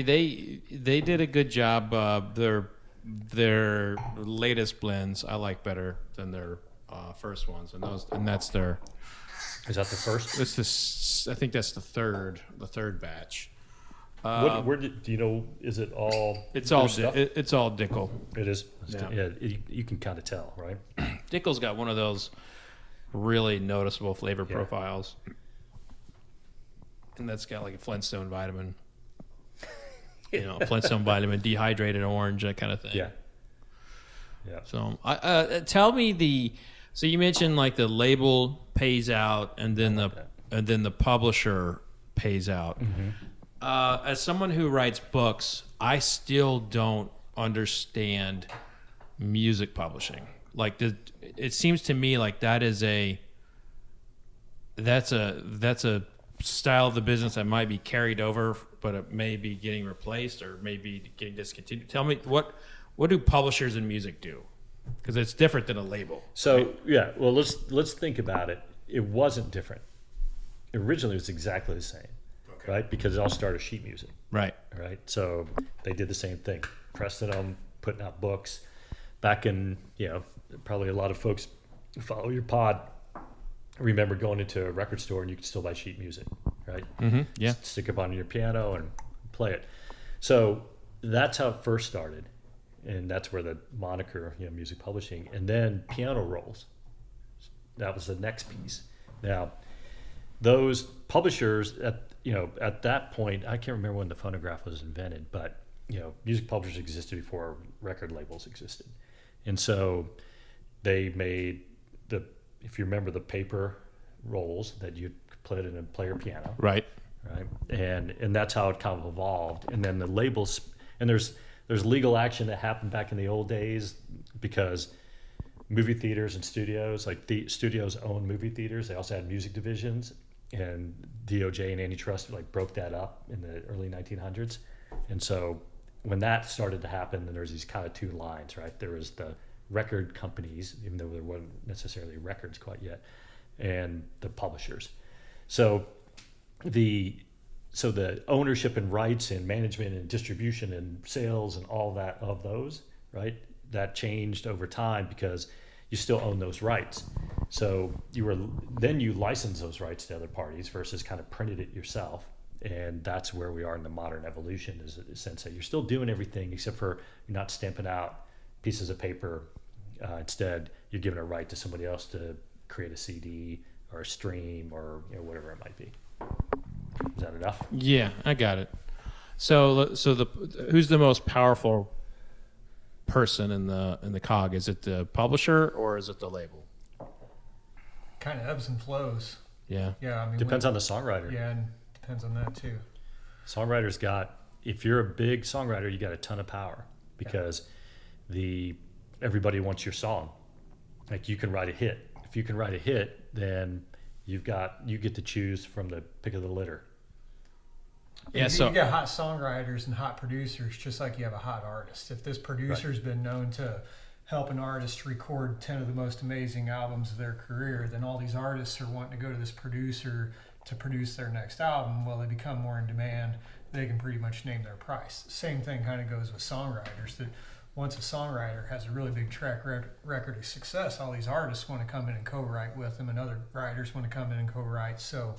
They they did a good job. Uh, their their latest blends I like better than their uh, first ones, and those and that's their. Is that the first? This is I think that's the third the third batch. what, where did, do you know? Is it all? It's all di- it, it's all Dickel. It is. Yeah. Yeah, it, you can kind of tell, right? Dickel's got one of those really noticeable flavor Yeah. profiles, and that's got like a Flintstone vitamin. You know, Flintstone vitamin, dehydrated orange, that kind of thing. Yeah. Yeah. So, I uh, tell me the. So you mentioned like the label pays out, and then the and then the publisher pays out. Uh, as someone who writes books, I still don't understand music publishing. Like, the, it seems to me like that is a that's a that's a style of the business that might be carried over, but it may be getting replaced or maybe getting discontinued. Tell me what what do publishers in music do? Because it's different than a label. So yeah, well let's let's think about it. It wasn't different. Originally, it was exactly the same, right? Because it all started sheet music, Right. right? So they did the same thing, pressing them, putting out books. Back in you know, probably a lot of folks follow your pod remember going into a record store and you could still buy sheet music, right? Mm-hmm. Yeah. S- stick it on your piano and play it. So that's how it first started, and that's where the moniker, you know, music publishing, and then piano rolls. That was the next piece. Now, those publishers at you know at that point, I can't remember when the phonograph was invented, but you know, music publishers existed before record labels existed, and so they made the if you remember the paper rolls that you played in a player piano Right. right? And and that's how it kind of evolved. And then the labels and there's there's legal action that happened back in the old days because movie theaters and studios. Like the studios own movie theaters. They also had music divisions, and DOJ and antitrust like broke that up in the early 1900s. And so when that started to happen, then there's these kind of two lines, right? There was the record companies, even though there weren't necessarily records quite yet, and the publishers. So the so the ownership and rights and management and distribution and sales and all that of those, right? That changed over time because you still own those rights. So you were then you license those rights to other parties versus kind of printed it yourself. And that's where we are in the modern evolution is the sense that you're still doing everything except for you're not stamping out pieces of paper. Uh, instead, you're giving a right to somebody else to create a CD or a stream or you know, whatever it might be. Is that enough? Yeah, I got it. So, so the who's the most powerful person in the in the cog? Is it the publisher or is it the label? Kind of ebbs and flows. Yeah. Yeah, I mean Depends when- on the songwriter. Yeah, and depends on that too. Songwriters got if you're a big songwriter, you got a ton of power because the everybody wants your song. Like you can write a hit. If you can write a hit, then you've got you get to choose from the pick of the litter. Yeah. you, So you got hot songwriters and hot producers, just like you have a hot artist. If this producer's been known to help an artist record ten of the most amazing albums of their career, then all these artists are wanting to go to this producer to produce their next album. Well, they become more in demand. They can pretty much name their price. Same thing kind of goes with songwriters. That once a songwriter has a really big track record of success, all these artists want to come in and co-write with them, and other writers want to come in and co-write. So.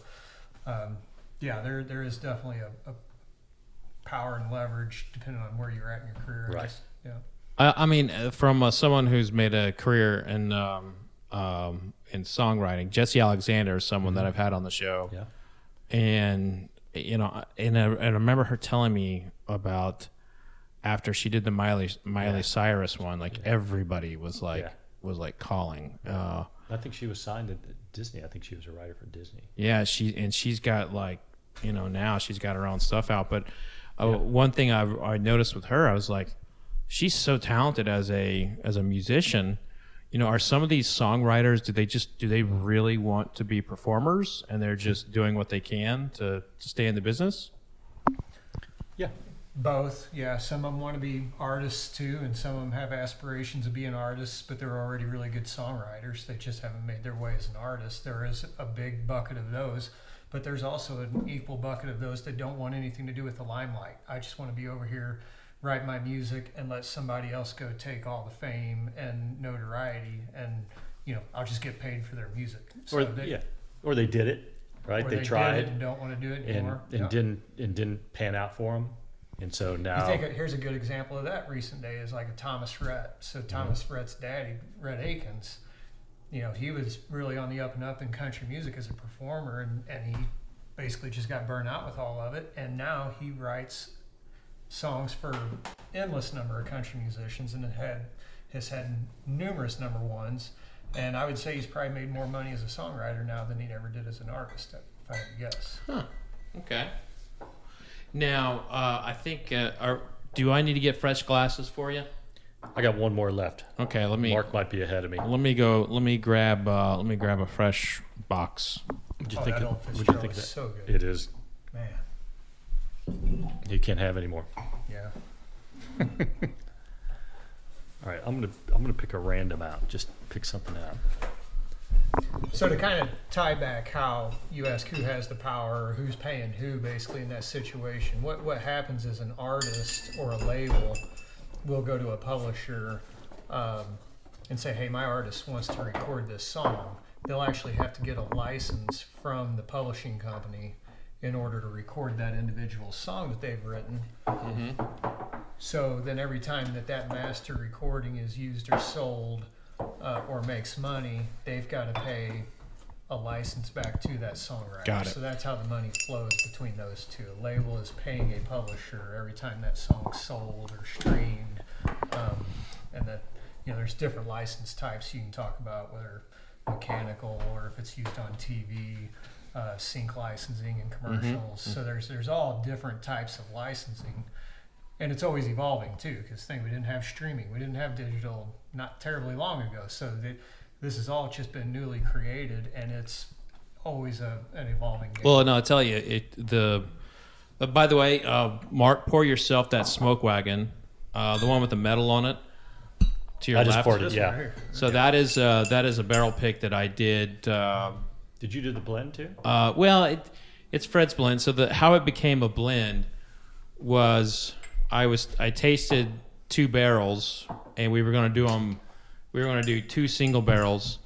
Um, yeah, there there is definitely a, a power and leverage depending on where you're at in your career. I Right. guess. Yeah. I, I mean, uh, from uh, someone who's made a career in um, um, in songwriting, Jessi Alexander is someone that I've had on the show. Yeah. and you know, and I, and I remember her telling me about after she did the Miley Miley Yeah. Cyrus one, like everybody was like Yeah. was like calling. Uh, I think she was signed to Disney. I think she was a writer for Disney. yeah, she and she's got like you know now she's got her own stuff out. But uh, one thing I I noticed with her, I was like, she's so talented as a as a musician. You know, are some of these songwriters? Do they just do they really want to be performers and they're just doing what they can to, to stay in the business? Both, yeah. Some of them want to be artists too, and some of them have aspirations of being artists, but they're already really good songwriters. They just haven't made their way as an artist. There is a big bucket of those, but there's also an equal bucket of those that don't want anything to do with the limelight. I just want to be over here, write my music, and let somebody else go take all the fame and notoriety, and you know, I'll just get paid for their music. So Or they, yeah. Or they did it, right? They, did tried it and don't want to do it and anymore. and Yeah. didn't and didn't pan out for them. And so now You think here's a good example of that recent day is like a Thomas Rhett. So Thomas Rhett's daddy, Rhett Akins, you know, he was really on the up and up in country music as a performer, and, and he basically just got burned out with all of it. And now he writes songs for endless number of country musicians, and it had has had numerous number ones. And I would say he's probably made more money as a songwriter now than he ever did as an artist, if I had to guess. Huh. Okay. Now, uh, I think uh, are, do I need to get fresh glasses for you? I got one more left. Okay, let me Mark might be ahead of me. let me go. Let me grab. Uh, let me grab a fresh box. What'd you Oh, think? that old what'd you Fitzgerald think is that? so good. It is. Man, You can't have any more. yeah. All right, I'm gonna I'm gonna pick a random out. Just pick something out. So to kind of tie back how you ask who has the power or who's paying who basically in that situation, what what happens is an artist or a label will go to a publisher um, and say, "Hey, my artist wants to record this song." They'll actually have to get a license from the publishing company in order to record that individual song that they've written. So then every time that that master recording is used or sold uh, or makes money, they've got to pay a license back to that songwriter. Got it. So that's how the money flows between those two. A label is paying a publisher every time that song's sold or streamed, um, and that you know there's different license types you can talk about, whether mechanical or if it's used on TV. Uh, sync licensing and commercials. So there's there's all different types of licensing and it's always evolving too. Because thing we didn't have streaming, we didn't have digital not terribly long ago. So that this has all just been newly created, and it's always a, an evolving game. Well, no, I'll tell you, it the. Uh, by the way, uh, Mark, pour yourself that smoke wagon, uh, the one with the metal on it. To your I just left. poured it. This Yeah. right here. So that is uh, that is a barrel pick that I did. Uh, Did you do the blend too? uh, well, it, it's Fred's blend. So the how it became a blend was I was I tasted two barrels, and we were going to do them. We were going to do two single barrels,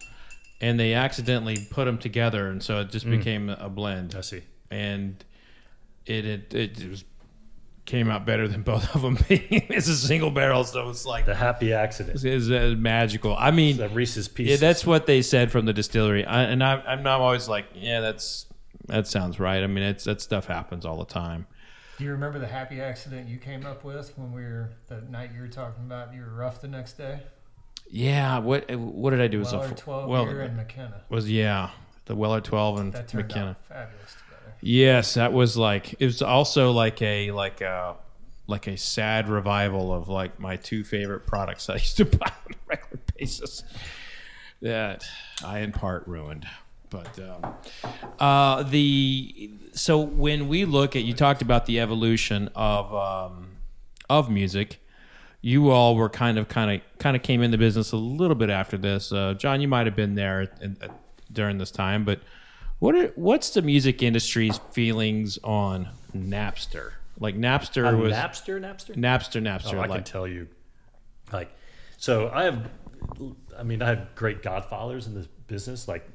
and they accidentally put them together, and so it just became a blend. I see. And it it, it was came out better than both of them being it's a single barrel, so it's like The happy accident. it's, uh, magical. I mean, That Reese's yeah, that's what they said from the distillery, I, and I, I'm not always like, yeah, that's that sounds right. I mean, it's that stuff happens all the time. Do you remember the happy accident you came up with when we were the night you were talking about? You were rough the next day. Yeah, what what did I do? It was Weller a, twelve well, year and McKenna. was yeah, the Weller 12 and That McKenna. out fabulous together. Yes, that was like it was also like a like a like a sad revival of like my two favorite products I used to buy on a regular basis that I in part ruined. But um, uh, the so when we look at you talked about the evolution of um, of music, you all were kind of kind of kind of came in the business a little bit after this. Uh, John, you might have been there in, uh, during this time, but what are, what's the music industry's feelings on Napster? Like Napster On was Napster, Napster. Napster, Napster. Oh, I like, can tell you. Like, so I have, I mean, I have great godfathers in this business. Like,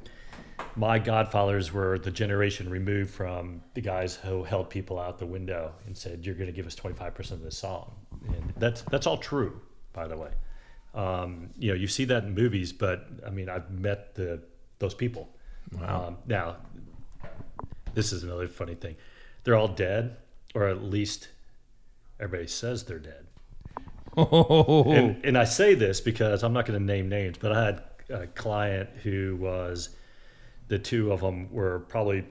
my godfathers were the generation removed from the guys who held people out the window and said, "You're going to give us 25% of this song," and that's that's all true, by the way. Um, you know, you see that in movies, but I mean, I've met the those people. Um, now, this is another funny thing. They're all dead, or at least everybody says they're dead. And, and I say this because I'm not going to name names, but I had a client who was the two of them were probably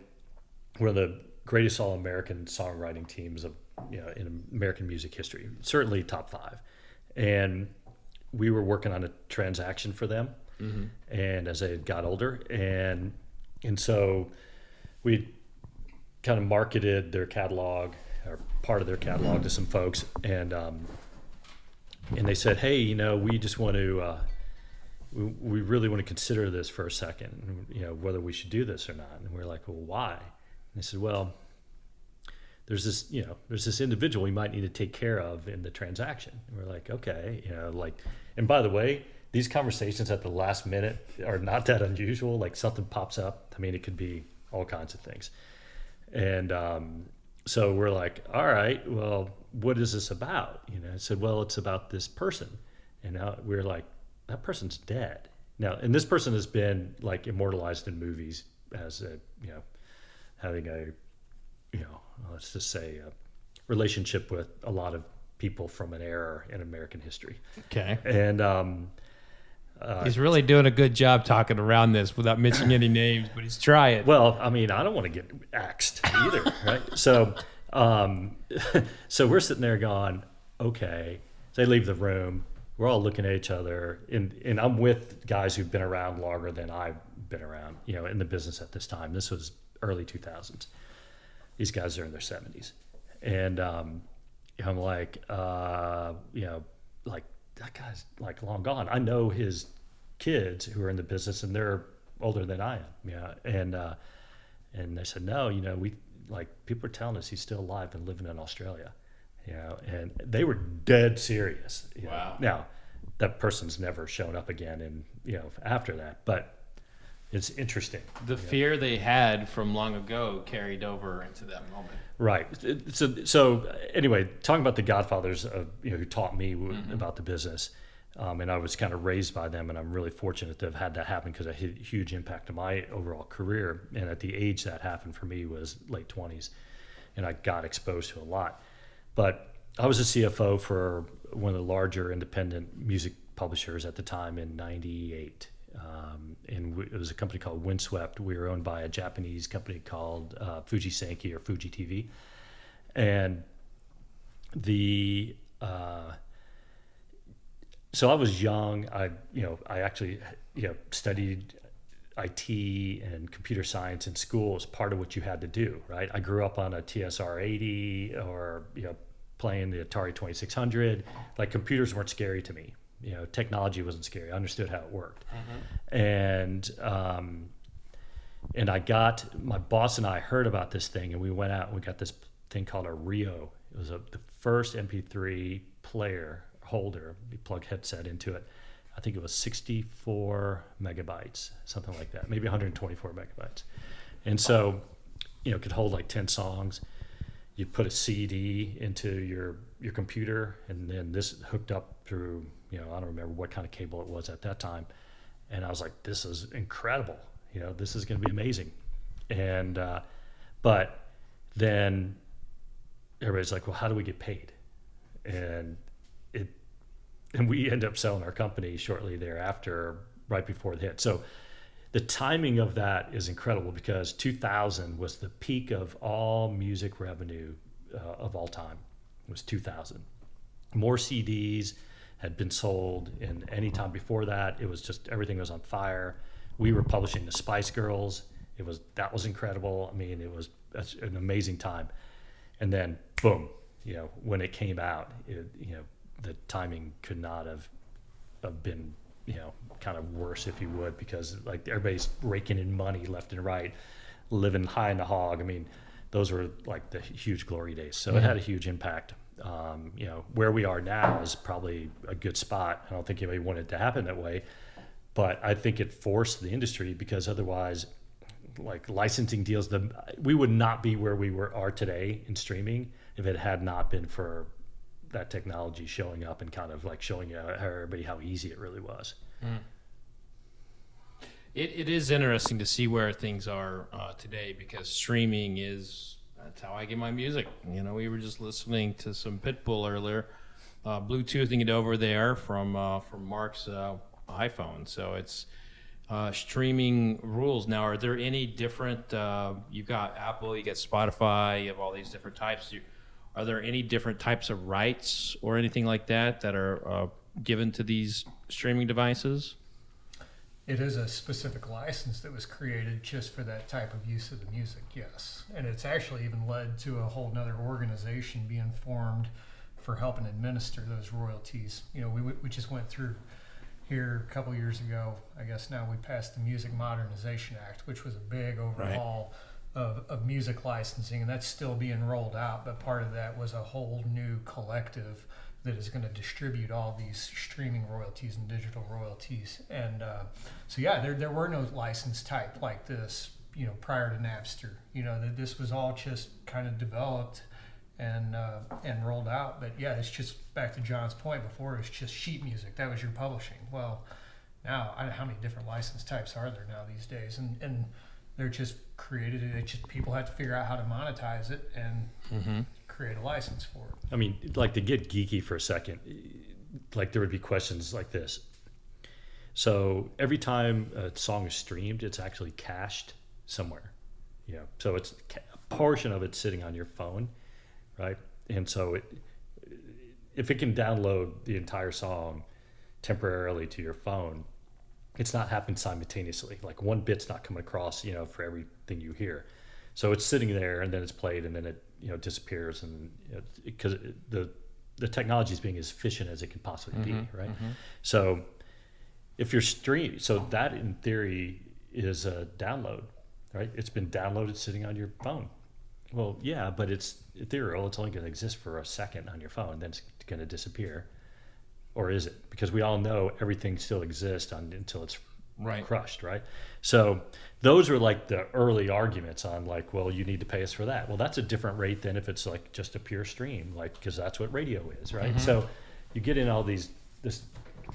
one of the greatest all-American songwriting teams of you know in American music history, certainly top five. And we were working on a transaction for them, and as they got older, and and so we kind of marketed their catalog or part of their catalog to some folks, and um, and they said, "Hey, you know, we just want to, uh, we, we really want to consider this for a second, you know, whether we should do this or not." And we're like, "Well, why?" And they said, "Well, there's this, you know, there's this individual we might need to take care of in the transaction." And we're like, "Okay, you know, like." And by the way, these conversations at the last minute are not that unusual. Like something pops up. I mean, it could be all kinds of things. And um, so we're like, all right, well, what is this about? You know, I said, well, it's about this person. And now we're like, that person's dead. Now, and this person has been like immortalized in movies as a, you know, having a, you know, let's just say a relationship with a lot of people from an era in American history. okay. And, um, uh, He's really doing a good job talking around this without mentioning any names, but he's trying. Well, I mean, I don't want to get axed either, right? So, um, so we're sitting there going, okay. They leave the room. We're all looking at each other, and and I'm with guys who've been around longer than I've been around, you know, in the business at this time. This was early 2000s. These guys are in their 70s, and um, I'm like, uh, you know, like that guy's like long gone. I know his kids who are in the business, and they're older than I am. Yeah, and uh, and they said, no, you know, we like people are telling us he's still alive and living in Australia. You know, and they were dead serious. you know. Wow. Now, that person's never shown up again, and you know, after that, but it's interesting. the fear they had from long ago carried over into that moment. Right. So, so anyway, talking about the godfathers of you know who taught me w- about the business, um, and I was kind of raised by them, and I'm really fortunate to have had that happen because it had a huge impact on my overall career. And at the age that happened for me was late 20s, and I got exposed to a lot. But I was a CFO for one of the larger independent music publishers at the time in '98. Um, and we, it was a company called Windswept. We were owned by a Japanese company called uh, Fuji Sankei or Fuji TV. And the uh, so I was young. I you know I actually you know studied IT and computer science in school as part of what you had to do, right? I grew up on a TSR 80 or you know playing the Atari 2600. Like computers weren't scary to me. You know, technology wasn't scary. I understood how it worked, and um, and I got my boss and I heard about this thing, and we went out and we got this thing called a Rio. It was a, the first MP3 player holder. You plug headset into it. I think it was 64 megabytes, something like that, maybe 124 megabytes. And so, you know, it could hold like 10 songs. You'd put a CD into your your computer, and then this hooked up through, you know, I don't remember what kind of cable it was at that time. And I was like, this is incredible. You know, this is going to be amazing. And uh, but then everybody's like, well, how do we get paid? And and we end up selling our company shortly thereafter, right before the hit. So the timing of that is incredible because 2000 was the peak of all music revenue uh, of all time. It was 2000. More CDs had been sold in any time before that. It was just everything was on fire. We were publishing the Spice Girls. It was that was incredible. I mean, it was an amazing time. And then boom, you know, when it came out, it, you know, the timing could not have, have been you know kind of worse if you would because like everybody's raking in money left and right living high in the hog. I mean those were like the huge glory days. So mm-hmm. it had a huge impact. Um, you know where we are now is probably a good spot. I don't think anybody wanted it to happen that way but i think it forced the industry because otherwise like licensing deals the we would not be where we were are today in streaming if it had not been for that technology showing up and kind of like showing everybody how easy it really was. Mm. It, it is interesting to see where things are uh, today because streaming is that's how I get my music. You know, we were just listening to some Pitbull earlier, uh, Bluetoothing it over there from uh, from Mark's uh, iPhone. So it's uh, streaming rules now. Are there any different? Uh, you've got Apple, you got Spotify, you have all these different types. You, are there any different types of rights or anything like that that are uh, given to these streaming devices? It is a specific license that was created just for that type of use of the music, yes. And it's actually even led to a whole nother organization being formed for helping administer those royalties. You know, we, we just went through here a couple years ago, I guess now we passed the Music Modernization Act, which was a big overhaul. Right of, of music licensing, and that's still being rolled out. But part of that was a whole new collective that is going to distribute all these streaming royalties and digital royalties. And uh, so, yeah, there, there were no license type like this, you know, prior to Napster. You know, that this was all just kind of developed and uh, and rolled out. But yeah, it's just back to John's point before. It was just sheet music. That was your publishing. Well, now I, how many different license types are there now these days? And and they're just created it. Just people have to figure out how to monetize it and mm-hmm. create a license for it. I mean, like to get geeky for a second, like there would be questions like this. So every time a song is streamed, it's actually cached somewhere. Yeah. So it's a portion of it sitting on your phone, right? And so it, if it can download the entire song temporarily to your phone, it's not happening simultaneously. Like one bit's not coming across, you know, for everything you hear. So it's sitting there, and then it's played, and then it you know disappears, and because you know, the the technology is being as efficient as it can possibly mm-hmm, be, right? Mm-hmm. So if you're stream, so that in theory is a download, right? It's been downloaded sitting on your phone. Well, yeah, but it's ethereal. It's only going to exist for a second on your phone, then it's going to disappear or is it? Because we all know everything still exists on, until it's right. crushed, right? So those are like the early arguments on like, well, you need to pay us for that. Well, that's a different rate than if it's like just a pure stream, like because that's what radio is, right? Mm-hmm. So you get in all these this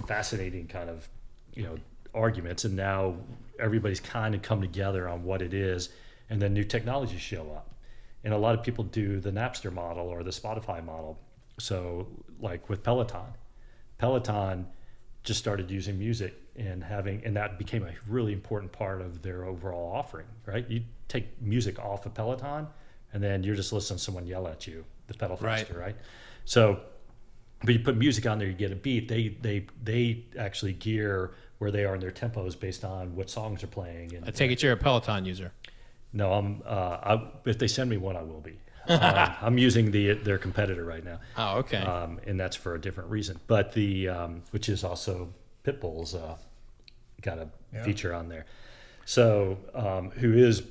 fascinating kind of you know arguments, and now everybody's kind of come together on what it is, and then new technologies show up, and a lot of people do the Napster model or the Spotify model. So like with Peloton, Peloton just started using music and having, and that became a really important part of their overall offering, right? You take music off of Peloton, and then you're just listening to someone yell at you the pedal Right. faster, right? So, but you put music on there, you get a beat. They they they actually gear where they are in their tempos based on what songs are playing. And I take it you're a Peloton user. no, I'm. Uh, I, if they send me one, I will be. Um, I'm using the their competitor right now, Oh, okay. um, and that's for a different reason. But the um, which is also Pitbull's uh, got a Yeah. feature on there. So um, who is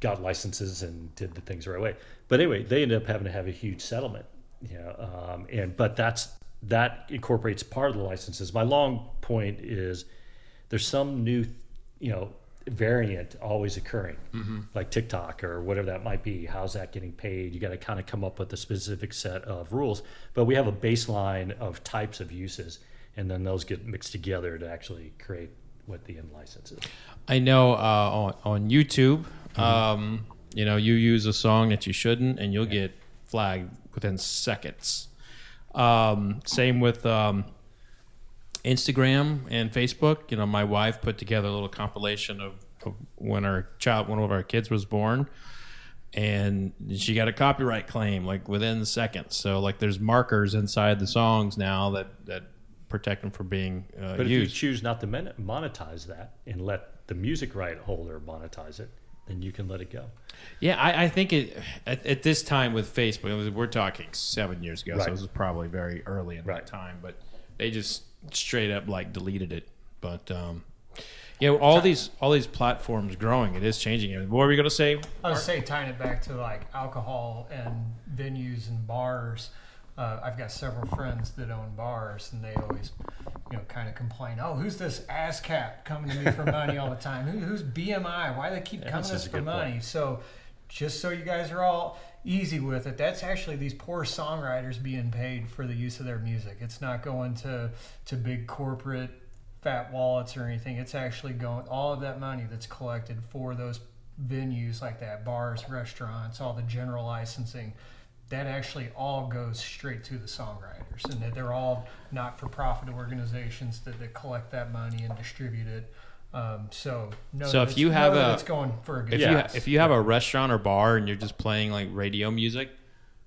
got licenses and did the things the right way. But anyway, they ended up having to have a huge settlement. You know, um, and but that's that incorporates part of the licenses. My long point is there's some new, you know, variant always occurring, like TikTok or whatever that might be. How's that getting paid? You got to kind of come up with a specific set of rules. But we have a baseline of types of uses, and then those get mixed together to actually create what the end license is. I know uh, on on YouTube, um, you know, you use a song that you shouldn't, and you'll get flagged within seconds. Um, same with um, Instagram and Facebook. You know, my wife put together a little compilation of, of when our child, one of our kids, was born, and she got a copyright claim like within seconds. So like, there's markers inside the songs now that that protect them from being uh, But if you used. choose not to monetize that and let the music right holder monetize it, then you can let it go. Yeah, I, I think it at, at this time with Facebook, was, we're talking seven years ago, so this it was probably very early in Right. that time. But they just straight up like deleted it. But um, yeah, all these all these platforms growing, it is changing. What were we gonna say? I would say tying it back to like alcohol and venues and bars. Uh, I've got several friends that own bars, and they always, you know, kind of complain. Oh, who's this ASCAP coming to me for money all the time? Who, who's BMI? Why do they keep Yeah, coming to us for money? point. So, just so you guys are all easy with it, that's actually these poor songwriters being paid for the use of their music. It's not going to to big corporate fat wallets or anything. It's actually going all of that money that's collected for those venues like that, bars, restaurants, all the general licensing. That actually all goes straight to the songwriters, and that they're all not-for-profit organizations that, that collect that money and distribute it. Um, so, know So if you have know a- it's going for a good If Yeah. you if you have a restaurant or bar and you're just playing like radio music,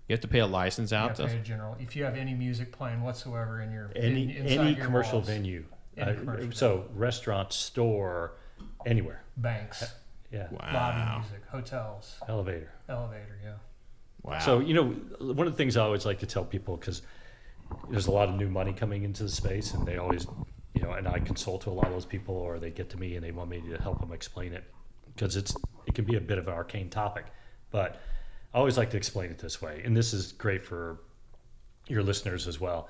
you have to pay a license You out have to to. pay a general. If you have any music playing whatsoever in your Any in, inside any your commercial walls, venue, Any uh, commercial so restaurant, store, anywhere. banks, Yeah, lobby music, hotels, elevator. elevator, yeah. Wow. So you know, one of the things I always like to tell people because there's a lot of new money coming into the space, and they always, you know, and I consult to a lot of those people, or they get to me and they want me to help them explain it because it's it can be a bit of an arcane topic, but I always like to explain it this way, and this is great for your listeners as well.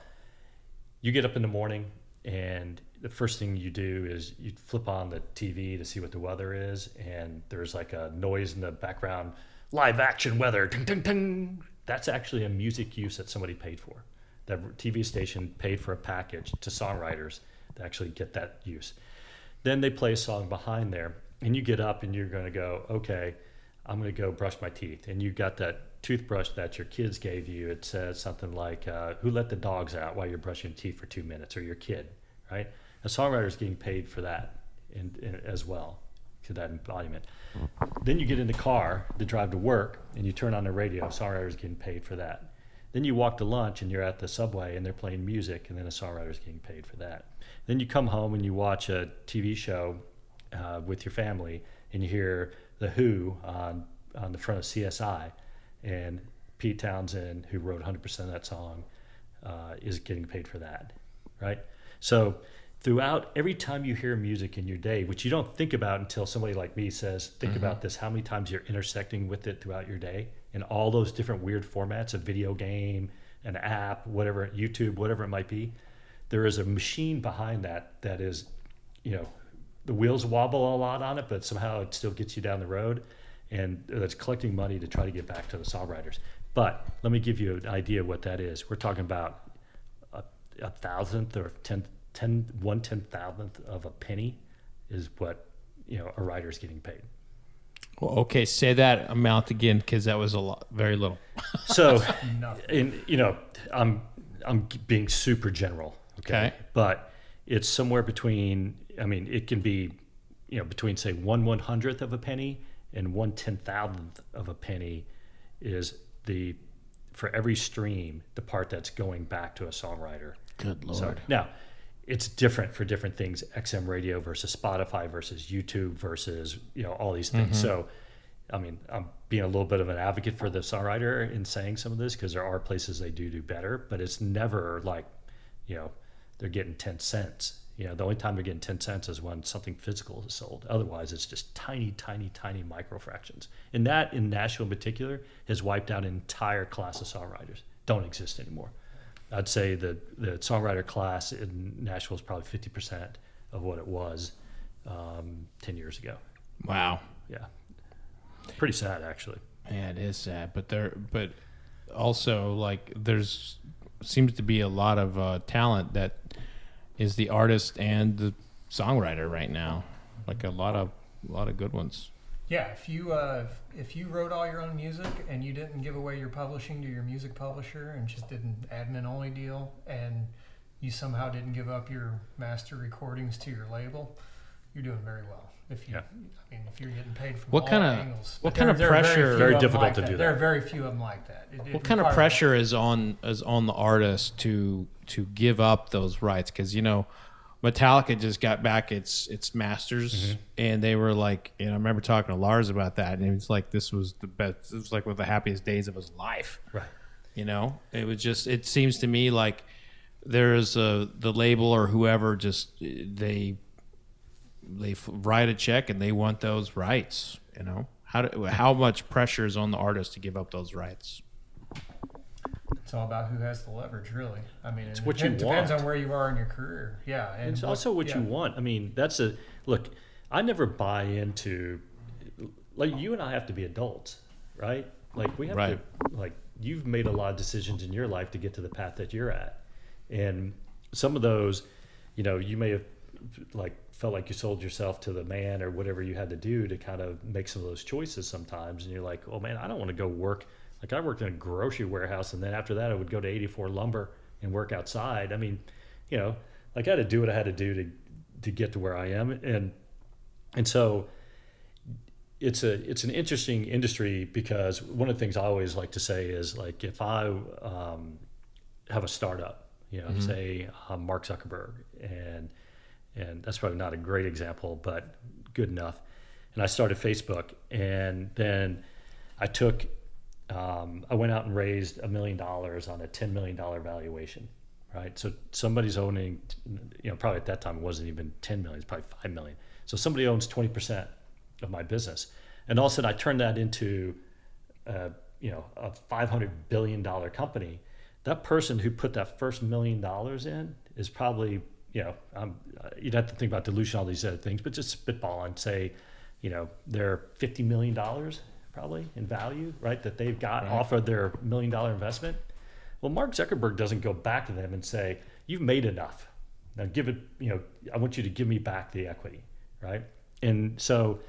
You get up in the morning, and the first thing you do is you flip on the TV to see what the weather is, and there's like a noise in the background, live action weather, ting, ting, ting. That's actually a music use that somebody paid for. That TV station paid for a package to songwriters to actually get that use. Then they play a song behind there, and you get up and you're going to go, okay, I'm going to go brush my teeth. And you got that toothbrush that your kids gave you. It says something like, uh, who let the dogs out while you're brushing teeth for two minutes, or your kid, right? A songwriter's getting paid for that in, in, as well, to that embodiment. Then you get in the car to drive to work, and you turn on the radio. Songwriter's getting paid for that. Then you walk to lunch and you're at the subway and they're playing music, and then a songwriter's getting paid for that. Then you come home and you watch a TV show uh, with your family, and you hear the Who on on the front of CSI, and Pete Townshend, who wrote 100% of that song, uh, is getting paid for that, right? So throughout every time you hear music in your day, which you don't think about until somebody like me says, think about this, how many times you're intersecting with it throughout your day in all those different weird formats, a video game, an app, whatever, YouTube, whatever it might be. There is a machine behind that that is, you know, the wheels wobble a lot on it, but somehow it still gets you down the road. And that's collecting money to try to get back to the songwriters. But let me give you an idea of what that is. We're talking about a, a thousandth or ten, ten, one ten thousandth of a penny is what you know a writer's getting paid. Well, okay, say that amount again because that was a lot, very little. So, in you know, I'm I'm being super general, okay? Okay. But it's somewhere between. I mean, it can be, you know, between say one one hundredth of a penny and one ten thousandth of a penny is the for every stream the part that's going back to a songwriter. Good lord. So now it's different for different things XM radio versus Spotify versus YouTube versus you know all these things. Mm-hmm. So I mean, I'm being a little bit of an advocate for the songwriter in saying some of this because there are places they do do better, but it's never like, you know, they're getting 10 cents. You know, the only time they're getting 10 cents is when something physical is sold. Otherwise, it's just tiny, tiny, tiny micro fractions. And that, in Nashville in particular, has wiped out an entire class of songwriters. Don't exist anymore. I'd say the, the songwriter class in Nashville is probably 50% of what it was um, 10 years ago. Wow. Yeah. Pretty sad, actually. Yeah, it is sad, but there, but also like there's seems to be a lot of uh, talent that is the artist and the songwriter right now. Like a lot of a lot of good ones. Yeah, if you uh, if you wrote all your own music and you didn't give away your publishing to your music publisher and just did an admin only deal and you somehow didn't give up your master recordings to your label, you're doing very well. If you, Yeah. I mean, if you're getting paid from What all kinda- angles, what But there- kinda there are pressure- few Very of them difficult like to that. do There that. are very few of them like that. It- it What kind of requires- pressure is on is on the artist to to give up those rights? Because you know, Metallica just got back its its masters, mm-hmm. and they were like, and I remember talking to Lars about that, and it was like this was the best. It was like one of the happiest days of his life. Right. You know, it was just. It seems to me like there's a the label or whoever just they they write a check and they want those rights. You know, how do, how much pressure is on the artist to give up those rights? It's all about who has the leverage, really. I mean, it what you depend- depends on where you are in your career. Yeah, and It's also what you want. I mean, that's a look. I never buy into like you and I have to be adults, right? Like we have Right. to like you've made a lot of decisions in your life to get to the path that you're at, and some of those, you know, you may have like felt like you sold yourself to the man or whatever you had to do to kind of make some of those choices sometimes, and you're like, oh man, I don't want to go work. Like I worked in a grocery warehouse, and then after that, I would go to 84 Lumber and work outside. I mean, you know, like I had to do what I had to do to to get to where I am, and and so it's a it's an interesting industry because one of the things I always like to say is like if I um, have a startup, you know, say I'm Mark Zuckerberg, and and that's probably not a great example, but good enough. And I started Facebook, and then I took um, I went out and raised a million dollars on a ten million dollar valuation, right? So somebody's owning, you know, probably at that time it wasn't even ten million, it's probably five million. So somebody owns twenty percent of my business, and all of a sudden I turned that into, uh, you know, a five hundred billion dollar company. That person who put that first million dollars in is probably, you know, um, you'd have to think about dilution, all these other things, but just spitball and say, you know, they're fifty million dollars probably in value, right? That they've got off of their million dollar investment. Well, Mark Zuckerberg doesn't go back to them and say, "You've made enough. Now give it. You know, I want you to give me back the equity." Right? And so,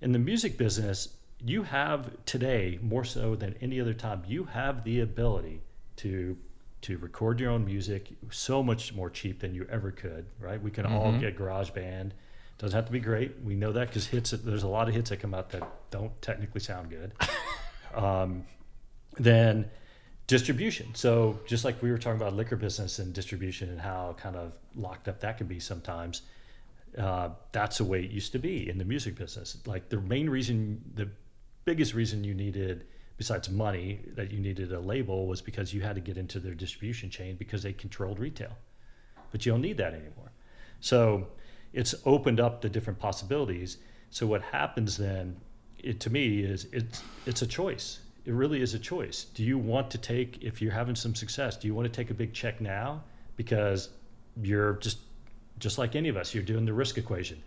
in the music business, you have today more so than any other time. You have the ability to to record your own music so much more cheap than you ever could. Right? We can all get GarageBand. Doesn't have to be great. We know that because hits. There's a lot of hits that come out that don't technically sound good. um, then distribution. So just like we were talking about liquor business and distribution and how kind of locked up that can be sometimes, uh, that's the way it used to be in the music business. Like the main reason, the biggest reason you needed, besides money, that you needed a label was because you had to get into their distribution chain because they controlled retail. But you don't need that anymore. So it's opened up the different possibilities. So what happens then, it, to me, is it's it's a choice. It really is a choice. Do you want to take if you're having some success? Do you want to take a big check now because you're just just like any of us, you're doing the risk equation.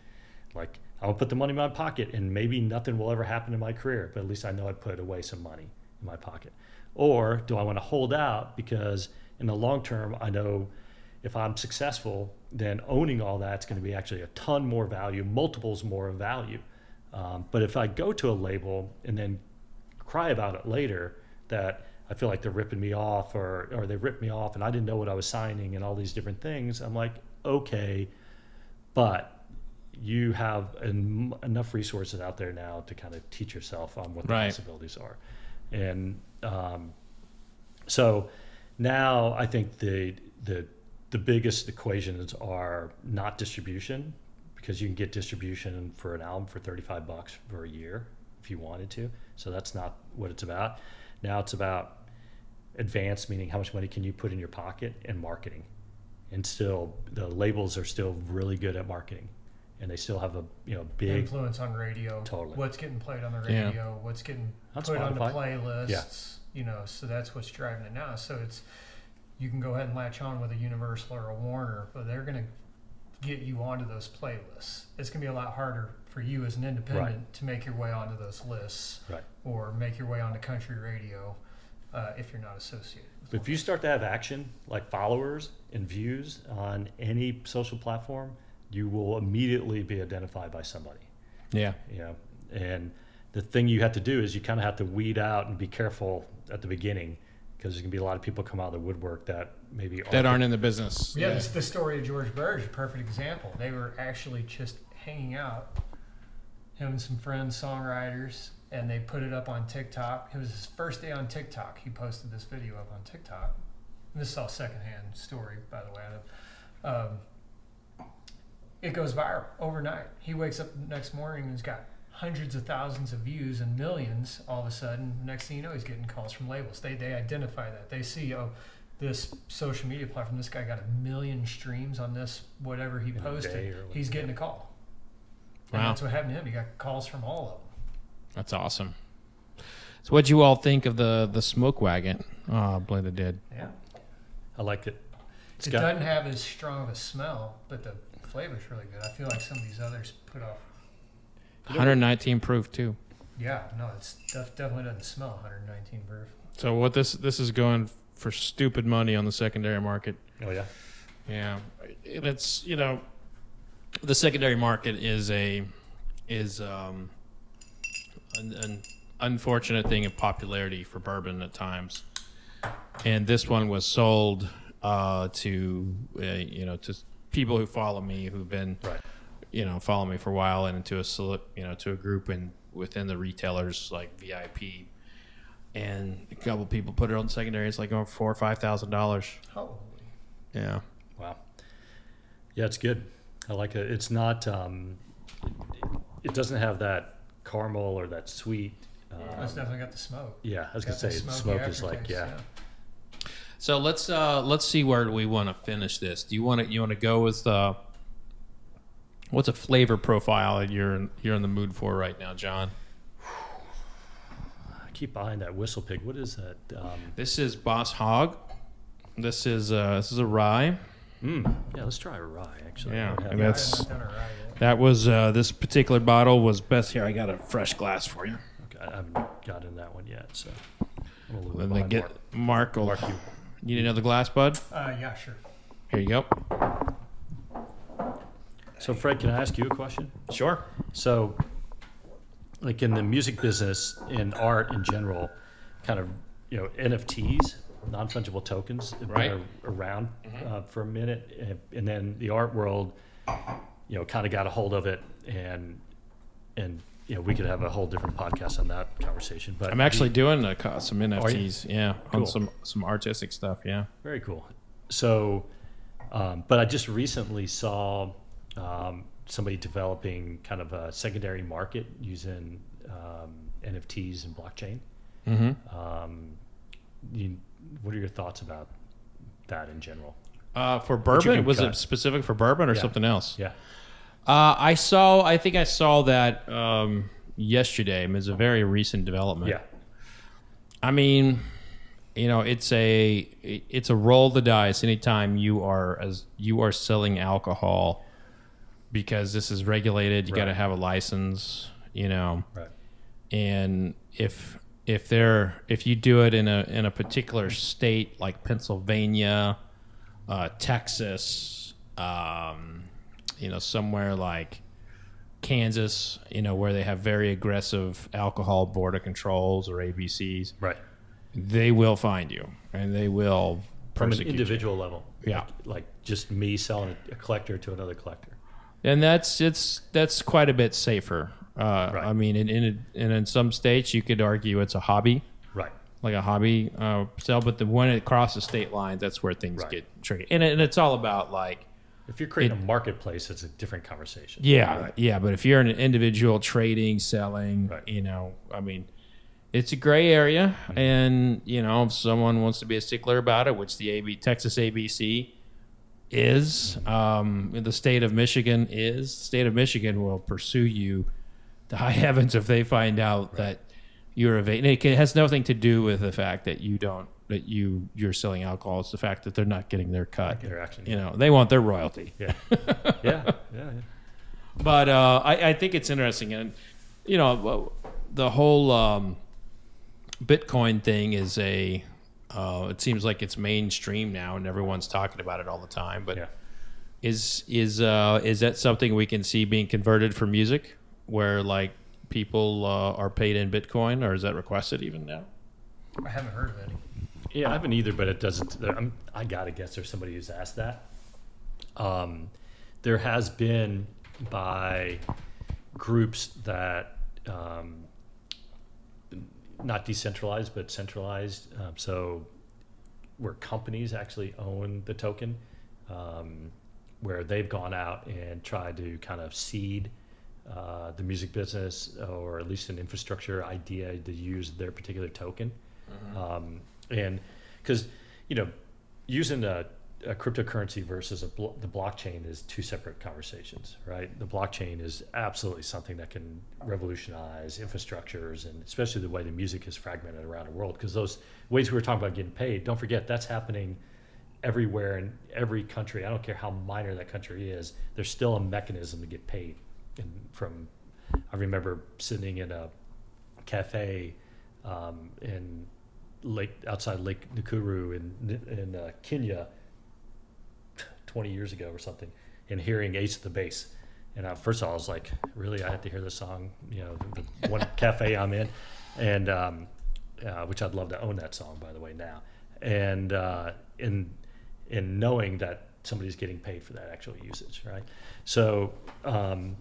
Like I'll put the money in my pocket, and maybe nothing will ever happen in my career, but at least I know I put away some money in my pocket. Or do I want to hold out because in the long term, I know if I'm successful, then owning all that's going to be actually a ton more value, multiples more of value. Um, but if I go to a label and then cry about it later that I feel like they're ripping me off or, or they ripped me off and I didn't know what I was signing and all these different things, I'm like, okay, but you have en- enough resources out there now to kind of teach yourself on what the Right. possibilities are. and um, so now I think the the the biggest equations are not distribution because you can get distribution for an album for 35 bucks for a year if you wanted to. So that's not what it's about. Now it's about advance, meaning how much money can you put in your pocket, and marketing. And still, the labels are still really good at marketing, and they still have a you know big influence on radio. Totally. What's getting played on the Yeah. radio? What's getting On put on the playlists? Yeah. You know, so that's what's driving it now. So it's you can go ahead and latch on with a Universal or a Warner, but they're going to get you onto those playlists. It's going to be a lot harder for you as an independent to make your way onto those lists right. or make your way onto country radio uh, if you're not associated. with But if you start to have action, like followers and views on any social platform, you will immediately be identified by somebody. Yeah. You know, and the thing you have to do is you kind of have to weed out and be careful at the beginning because there's gonna be a lot of people come out of the woodwork that maybe That aren't in the business. Yeah, this, the story of George Birge is a perfect example. They were actually just hanging out, him and some friends, songwriters, and they put it up on TikTok. It was his first day on TikTok. He posted this video up on TikTok. And this is all secondhand story, by the way. Um, it goes viral overnight. He wakes up the next morning and he's got hundreds of thousands of views and millions all of a sudden. Next thing you know, he's getting calls from labels. They, they identify that. They see, oh, this social media platform, this guy got a million streams on this, whatever he a day posted. or He's getting a call. And Wow. that's what happened to him. He got calls from all of them. That's awesome. So, what'd you all think of the the smoke wagon? Oh, Blenda did. Yeah. I like it. It's it got doesn't have as strong of a smell, but the flavor's really good. I feel like some of these others put off. 119 proof too. Yeah, no, it's def- definitely doesn't smell 119 proof. So what this this is going for stupid money on the secondary market. oh yeah, Yeah, and it's you know, the secondary market is a is um an, an unfortunate thing of popularity for bourbon at times, and this one was sold uh, to uh, you know to people who follow me who've been right. you know follow me for a while and into a you know to a group and within the retailers like VIP. And a couple people put it on secondary. It's like going four or five thousand dollars. Holy. Yeah. Wow. Yeah, it's good. I like it. It's not. Um, it doesn't have that caramel or that sweet. Uh, It's definitely got the smoke. yeah, I was gonna Got the say smoky smoke is like aftertaste, yeah. So let's uh let's see where we want to finish this. Do you want to you want to go with uh what's a flavor profile that you're in, you're in the mood for right now, John? I keep buying that WhistlePig. What is that? Um, This is Boss Hog. This is uh this is a rye. mm, yeah, let's try a rye. Actually, Yeah, I and that. That's- haven't done it right yet. That was uh this particular bottle was best here. I got a fresh glass for you. Okay, I haven't gotten that one yet, so. I'm a little bit And then behind get Mark. Mark will Mark, you You need another glass, bud? Uh, yeah, sure. Here you go. So, Fred, can I ask you a question? Sure. So, like in the music business, in art in general, kind of, you know, NFTs, non fungible tokens, have Right. been a- around uh, for a minute, and, and then the art world, you know, kind of got a hold of it, and and you know, we could have a whole different podcast on that conversation. But I'm actually doing a, co- some NFTs. Yeah, on Cool. some some artistic stuff. Yeah. Very cool. So, um, but I just recently saw um, somebody developing kind of a secondary market using um, NFTs and blockchain. Mm-hmm. Um, you, what are your thoughts about that in general? Uh, for you bourbon, can was cut. it specific for bourbon or Yeah. something else? Yeah. Uh, I saw. I think I saw that um, yesterday. I mean, it's a very recent development. Yeah. I mean, you know, it's a it's a roll the dice anytime you are as you are selling alcohol because this is regulated. You got to have a license. You know, Right. and if if they're if you do it in a in a particular state like Pennsylvania, uh, Texas, um, you know, somewhere like Kansas, you know, where they have very aggressive alcohol border controls or ABCs, Right. they will find you and they will From an persecute you. individual level. Yeah. Like, like just me selling a collector to another collector. and that's it's that's quite a bit safer. Uh, Right. I mean, in, in and in some states, you could argue it's a hobby. Right. like a hobby uh, sale. But the when it crosses state lines, that's where things Right. get tricky. And, it, and it's all about like, If you're creating a marketplace, it's a different conversation. yeah, yeah. But if you're an individual trading, selling, Right. you know, I mean, it's a gray area. Mm-hmm. And you know, if someone wants to be a stickler about it, which the AB Texas ABC is, um, the state of Michigan is, the state of Michigan will pursue you to high heavens if they find out that you're evading. It has nothing to do with the fact that you don't that you you're selling alcohol. It's the fact that they're not getting their cut. They're actually- you know, they want their royalty. Yeah. yeah. Yeah. yeah. But uh, I, I think it's interesting, and you know, the whole um, Bitcoin thing is a. Uh, it seems like it's mainstream now, and everyone's talking about it all the time. But Yeah. is is uh, is that something we can see being converted for music, where like people uh, are paid in Bitcoin, or is that requested even now? I haven't heard of any. Yeah, I haven't either, but it doesn't. I'm, I gotta guess there's somebody who's asked that. Um, there has been by groups that um, not decentralized but centralized. Um, so where companies actually own the token, um, where they've gone out and tried to kind of seed uh, the music business or at least an infrastructure idea to use their particular token. Um, and because, you know, using a, a cryptocurrency versus blo- the blockchain is two separate conversations, right? The blockchain is absolutely something that can revolutionize infrastructures and especially the way the music is fragmented around the world. Because those ways we were talking about getting paid, don't forget that's happening everywhere in every country. I don't care how minor that country is. There's still a mechanism to get paid. And from, I remember sitting in a cafe um, in Lake outside Lake Nakuru in in uh, Kenya 20 years ago or something, and hearing Ace of the Base. And first of all, I was like, really, I have to hear this song, you know, the, the one cafe I'm in, and um, uh, which I'd love to own that song, by the way, now. And uh, in in knowing that somebody's getting paid for that actual usage, right? So um,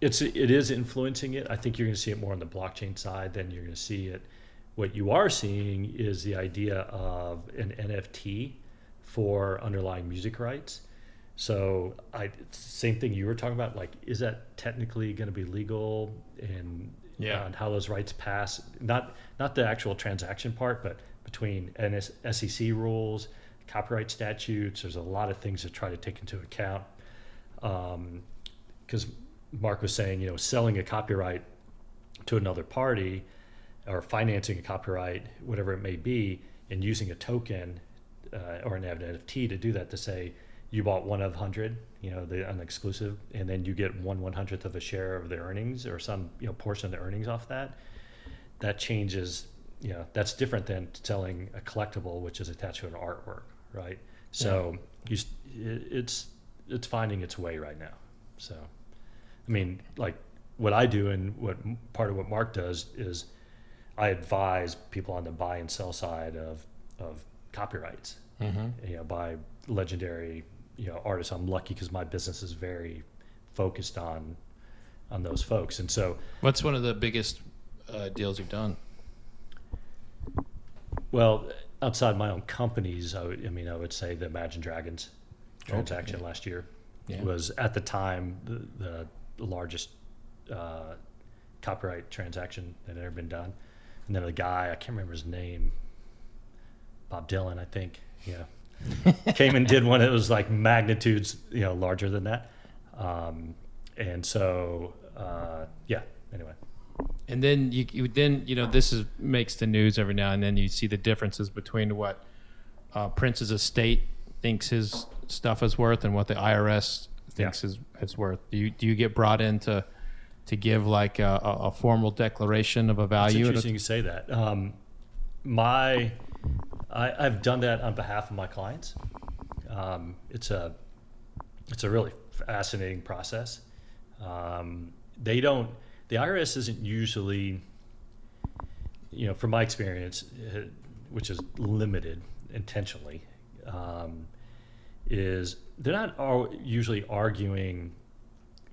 it's it is influencing it. I think you're going to see it more on the blockchain side than you're going to see it. What you are seeing is the idea of an NFT for underlying music rights. So I same thing you were talking about. Like, is that technically going to be legal and Yeah. and how those rights pass? Not not the actual transaction part, but between NS, SEC rules, copyright statutes. There's a lot of things to try to take into account. Um, because Mark was saying, you know, selling a copyright to another party or financing a copyright, whatever it may be, and using a token uh, or an NFT to do that to say you bought one of hundred, you know, the an exclusive, and then you get one one hundredth of a share of the earnings or some you know portion of the earnings off that. That changes, you know, that's different than selling a collectible, which is attached to an artwork, right? So you, it's it's finding its way right now. So, I mean, like what I do and what part of what Mark does is I advise people on the buy and sell side of of copyrights. You know, by legendary you know artists. I'm lucky because my business is very focused on on those folks, and so What's one of the biggest uh, deals you've done? well outside my own companies, I, would, I mean, I would say the Imagine Dragons transaction last year Yeah. was at the time the, the largest uh, copyright transaction that had ever been done. And then the guy, I can't remember his name, Bob Dylan, I think, yeah, came and did one that was like magnitudes, you know, larger than that. Um, and so, uh, yeah, anyway. And then you, you then you know this is makes the news every now and then. You see the differences between what uh, Prince's estate thinks his stuff is worth and what the IRS thinks is is worth. Do you do you get brought in to give like a, a formal declaration of a It's value? a- interesting you say that. Um, my, I, I've done that on behalf of my clients. Um, it's a, it's a really fascinating process. Um, they don't, the IRS isn't usually, you know, from my experience, uh, which is limited intentionally, um, is they're not usually arguing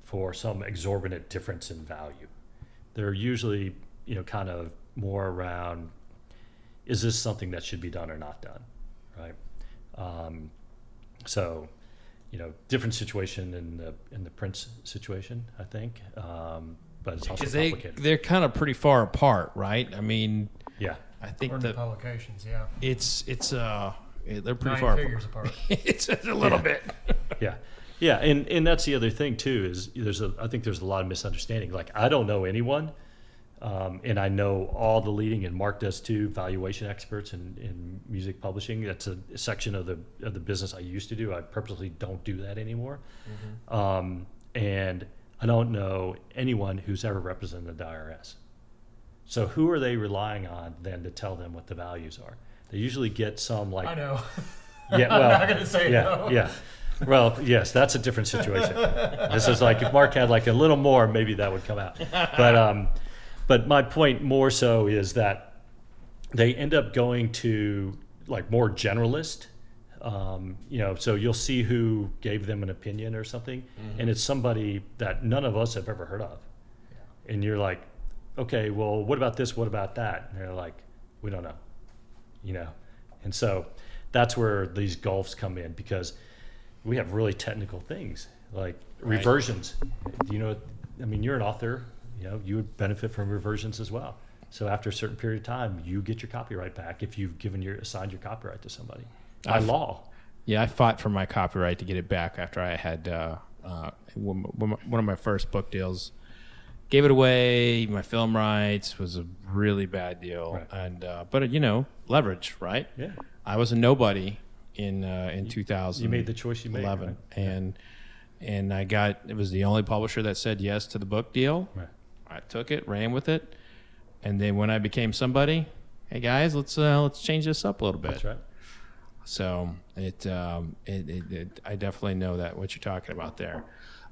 for some exorbitant difference in value they're usually you know kind of more around is this something that should be done or not done, right? Um, so, you know, different situation in the in the Prince situation, I think, um, but it's also Because they complicated. they're kind of pretty far apart, right? I mean, yeah, I think Or the publications, yeah. it's it's uh they're pretty Nine far figures apart. it's a little bit. yeah, yeah, and and that's the other thing too is there's a I think there's a lot of misunderstanding. Like I don't know anyone, um, and I know all the leading, and Mark does too, valuation experts in, in music publishing. That's a section of the of the business I used to do. I purposely don't do that anymore, um, and I don't know anyone who's ever represented the IRS. So who are they relying on then to tell them what the values are? They usually get some like I know. yeah, I'm not gonna say yeah, no. yeah. Well, yes, that's a different situation. this is like if Mark had like a little more, maybe that would come out. But um, but my point more so is that they end up going to like more generalist. Um, you know, so you'll see who gave them an opinion or something, and it's somebody that none of us have ever heard of. And you're like, okay, well, what about this? What about that? And they're like, we don't know you know and so that's where these gulfs come in because we have really technical things like Right. reversions Do you know i mean you're an author you know you would benefit from reversions as well so after a certain period of time you get your copyright back if you've given your assigned your copyright to somebody by I've- law Yeah, I fought for my copyright to get it back after I had uh, uh, one of my first book deals. Gave it away. My film rights was a really bad deal, Right. and uh, but you know leverage, right? yeah I was a nobody in uh, in 2000. you made the choice you made eleven, right? and and I got it was the only publisher that said yes to the book deal. Right. I took it, ran with it, and then when I became somebody, hey guys, let's uh, let's change this up a little bit. that's right So it, um, it, it, it, I definitely know that what you're talking about there.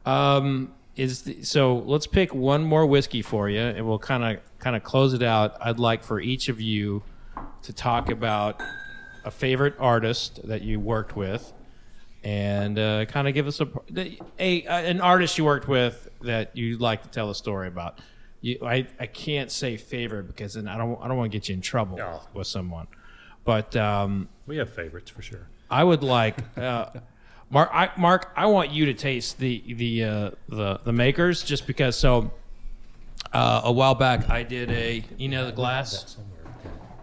Um, is the, so let's pick one more whiskey for you, and we'll kind of kind of close it out. I'd like for each of you to talk about a favorite artist that you worked with, and uh, kind of give us a, a an artist you worked with that you'd like to tell a story about. You, I, I can't say favorite because then I don't I don't want to get you in trouble No. with someone, but. Um, we have favorites for sure I would like uh, Mark. I, Mark, I want you to taste the the uh, the the makers just because. So uh, a while back, I did a you know the glass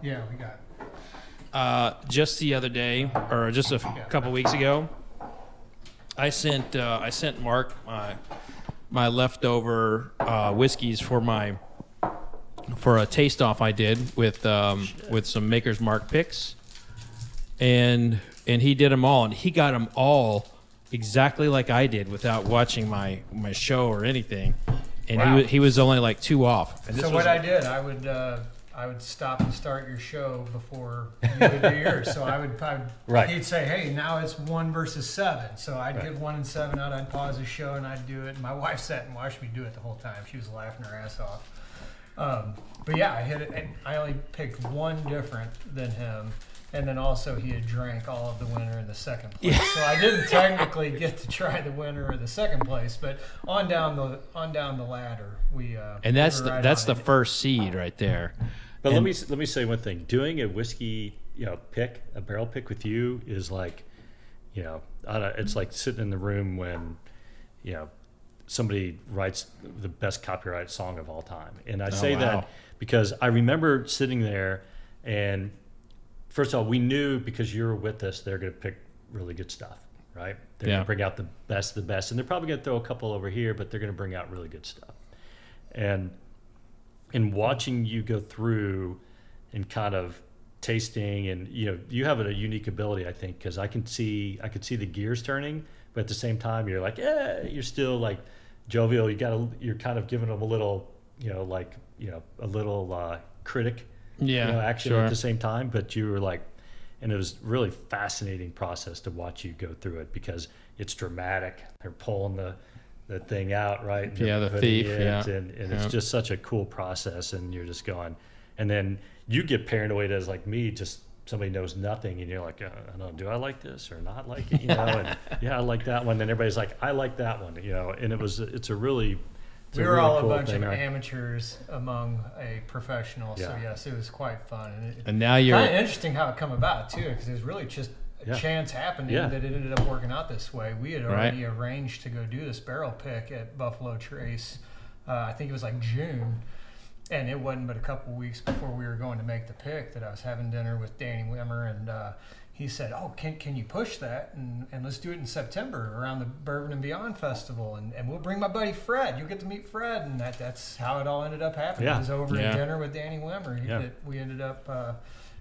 Yeah, we got. Uh, just the other day or just a f- couple weeks ago. I sent uh, I sent Mark my my leftover uh, whiskeys for my for a taste off I did with um, with some Maker's Mark picks, and and he did them all, and he got them all exactly like I did without watching my my show or anything, and Wow. he he was only like two off. And this So was what I did, I would uh, I would stop and start your show before you would do yours. So I would, I would Right. he'd say, "Hey, now it's one versus seven. So I'd give one and seven out. I'd pause the show and I'd do it. My wife sat and watched me do it the whole time. She was laughing her ass off. Um, but yeah, I hit it. And I only picked one different than him. And then also he had drank all of the winner in the second place. So I didn't technically get to try the winner of the second place, but on down the on down the ladder, we uh, and that's we the, right that's the it. first seed right there. But let me let me say one thing. Doing a whiskey, you know, pick a barrel pick with you is like, you know, it's like sitting in the room when, you know, somebody writes the best copyright song of all time. And I oh, say wow. that because I remember sitting there, and first of all, we knew because you were with us, they're going to pick really good stuff, right? They're Yeah. going to bring out the best of the best, and they're probably going to throw a couple over here, but they're going to bring out really good stuff. And in watching you go through and kind of tasting and you know you have a unique ability i think because i can see i could see the gears turning but at the same time you're like yeah you're still like jovial you gotta you're kind of giving them a little you know like you know a little uh, critic Yeah, you know, action sure. at the same time but you were like and it was really fascinating process to watch you go through it because it's dramatic they're pulling the the thing out right and Yeah, the thief, it, yeah. and, and Yeah. it's just such a cool process and you're just going and then you get paranoid as like me just somebody knows nothing and you're like uh, I don't know do I like this or not like it you know and yeah I like that one and everybody's like I like that one you know and it was it's a really It's we a were really all cool a bunch thing, of right? amateurs among a professional. So yes, it was quite fun. And it, And now you're kind of interesting how it come about too, because it was really just a Yeah. chance happening Yeah. that it ended up working out this way. We had Right. already arranged to go do this barrel pick at Buffalo Trace. Uh, I think it was like June, and it wasn't but a couple weeks before we were going to make the pick that I was having dinner with Danny Wimmer, and uh, he said, "Oh, can can you push that and, and let's do it in September around the Bourbon and Beyond Festival, and, and we'll bring my buddy Fred. You'll get to meet Fred, and that that's how it all ended up happening. Yeah. It was over Yeah. at dinner with Danny Wimmer Yeah. that we ended up." Uh,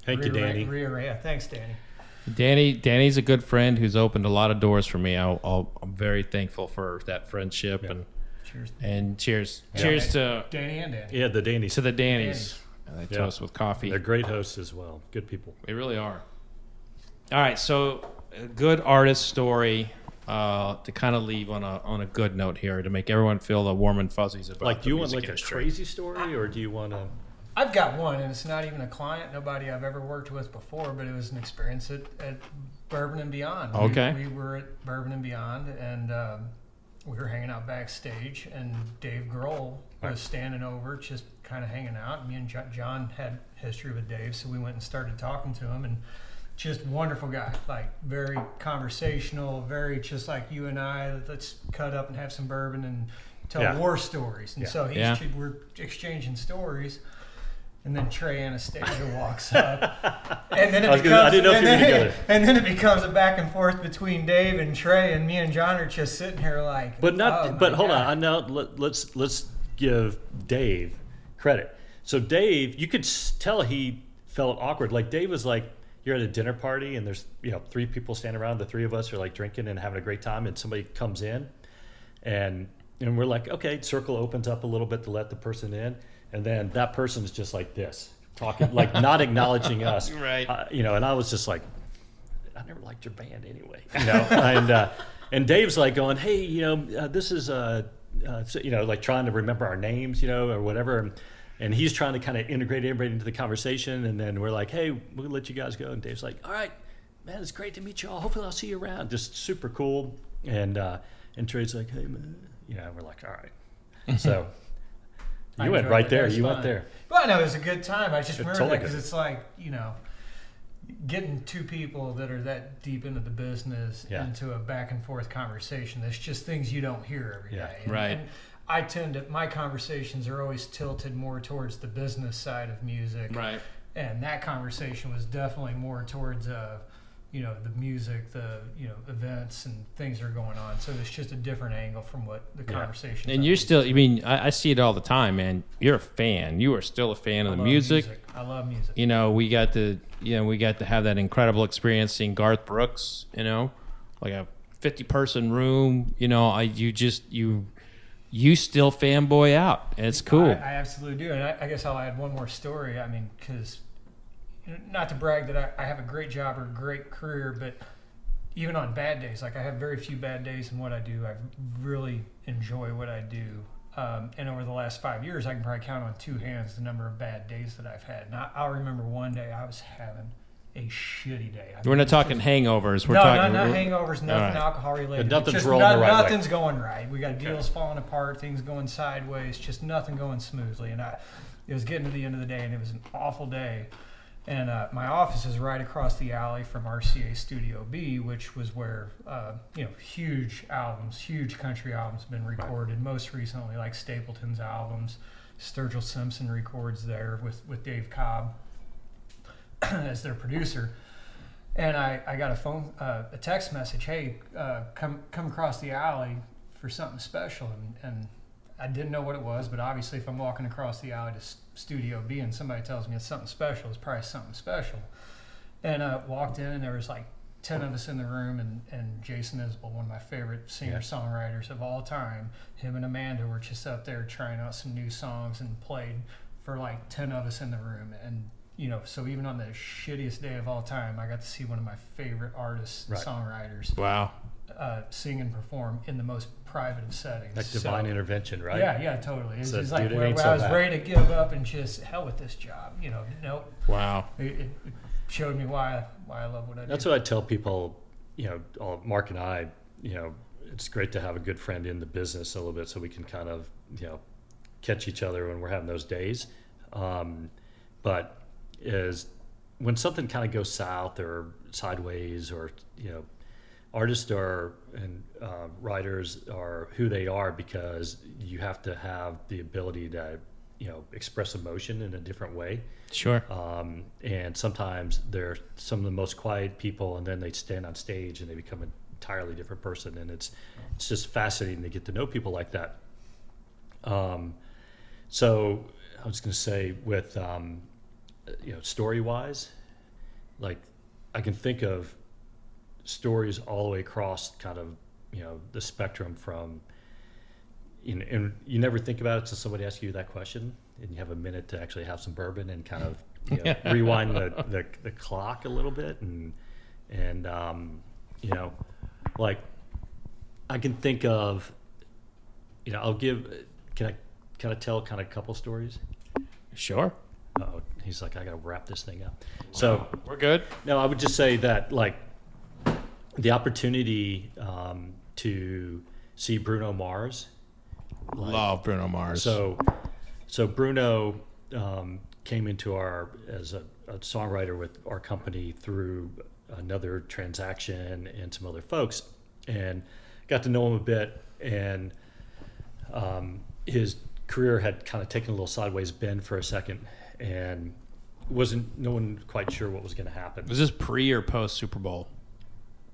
Thank you, Danny. rearra- yeah, thanks, Danny. Danny. Danny's a good friend who's opened a lot of doors for me. I'll, I'll, I'm very thankful for that friendship and Cheers, and cheers, Yeah. cheers to Danny and Danny. Yeah, the Danny's. to the Dannies. And they Yeah. toast with coffee. They're great hosts as well. Good people. They really are. All right, so a good artist story uh, to kind of leave on a on a good note here to make everyone feel the warm and fuzzies about. Like, the do you want music like a crazy story, or do you want to? I've got one, and it's not even a client, nobody I've ever worked with before, but it was an experience at, at Bourbon and Beyond. Okay. We, were at Bourbon and Beyond, and um, we were hanging out backstage, and Dave Grohl was standing over, just kind of hanging out. Me and Jo- John had history with Dave, so we went and started talking to him, and just wonderful guy, like very conversational, very just like you and I. Let's cut up and have some bourbon and tell Yeah. war stories. And Yeah. so he's Yeah. we're exchanging stories. And then Trey Anastasio walks up, and then it I becomes, gonna- I didn't know and then, together. and then it becomes a back and forth between Dave and Trey, and me and John are just sitting here like, But not. oh but hold God. on. I know. Let, let's let's give Dave credit. So Dave, you could tell he felt awkward. Like Dave was like, you're at a dinner party and there's you know three people standing around. The three of us are like drinking and having a great time, and somebody comes in, and and we're like, okay, circle opens up a little bit to let the person in, and then that person's just like this, talking like not acknowledging us, Right. Uh, you know, and I was just like, I never liked your band anyway, you know. and uh, and Dave's like going, hey, you know, uh, this is uh, uh, so, you know, like trying to remember our names, you know, or whatever. And, and he's trying to kind of integrate everybody into the conversation. And then we're like, hey, we'll let you guys go. And Dave's like, all right, man, it's great to meet you all. Hopefully, I'll see you around. Just super cool. And uh, and Trey's like, hey, man, you know, we're like, all right. So I you went right it. there. It was You went there. Well, no, it was a good time. I just It's remember totally that because good. it's like you know, getting two people that are that deep into the business Yeah. into a back and forth conversation. There's just things you don't hear every day. Yeah. And- Right. and I tend to my conversations are always tilted more towards the business side of music, Right. and that conversation was definitely more towards uh, you know the music, the you know events and things that are going on. So it's just a different angle from what the Yeah. conversation. And you're still. I mean, I, I see it all the time, man. You're a fan. You are still a fan of the music. I love music. You know, we got to. You know, we got to have that incredible experience seeing Garth Brooks. You know, like a 50 person room. You know, I you just you you still fanboy out. And it's cool. I, I absolutely do, and I, I guess I'll add one more story. I mean, because not to brag that I, I have a great job or a great career, but even on bad days, like I have very few bad days in what I do. I really enjoy what I do. Um, and over the last five years, I can probably count on two hands the number of bad days that I've had. And I, I'll remember one day I was having a shitty day. I We're not talking just- hangovers. We're no, talking not, not hangovers, nothing right. alcohol related. But nothing's Just rolling not- the right way. Nothing's going right. We got deals falling apart, things going sideways, just nothing going smoothly. And I, it was getting to the end of the day, and it was an awful day. And uh, my office is right across the alley from RCA Studio B, which was where uh, you know huge albums, huge country albums, have been recorded. Most recently, like Stapleton's albums, Sturgill Simpson records there with with Dave Cobb as their producer and I, I got a phone uh, a text message hey uh, come come across the alley for something special and, and I didn't know what it was but obviously if I'm walking across the alley to Studio B and somebody tells me it's something special it's probably something special and uh, walked in and there was like 10 of us in the room and, and Jason Isbell one of my favorite singer songwriters of all time him and Amanda were just up there trying out some new songs and played for like 10 of us in the room and you know so even on the shittiest day of all time i got to see one of my favorite artists Right. songwriters Wow. uh, sing and perform in the most private of settings Like So- divine intervention, right? yeah yeah totally it's So, just like dude, it where, ain't where so i was bad. ready to give up and just hell with this job you know nope Wow. it, it it showed me why why i love what i That's do That's what I tell people. You know, all, Mark and I. You know, it's great to have a good friend in the business a little bit, so we can kind of you know catch each other when we're having those days. Um, but is when something kind of goes south or sideways, or you know, artists are and uh, writers are who they are because you have to have the ability to you know express emotion in a different way. Sure. Um, and sometimes they're some of the most quiet people, and then they stand on stage and they become an entirely different person. And it's it's just fascinating to get to know people like that. Um, so I was going to say, with um, you know, story wise, like I can think of stories all the way across kind of you know the spectrum from you know, and you never think about it until somebody asks you that question and you have a minute to actually have some bourbon and kind of you know, rewind the, the, the clock a little bit and and um, you know like I can think of you know I'll give can I can I tell kind of a couple stories Sure. oh he's like I gotta wrap this thing up so We're good. no, I would just say that like the opportunity um, to see Bruno Mars. like- Love Bruno Mars. So, so Bruno um, came into our as a, a songwriter with our company through another transaction and some other folks, and got to know him a bit. And um, his career had kind of taken a little sideways bend for a second, and wasn't no one quite sure what was going to happen. Was this pre or post Super Bowl?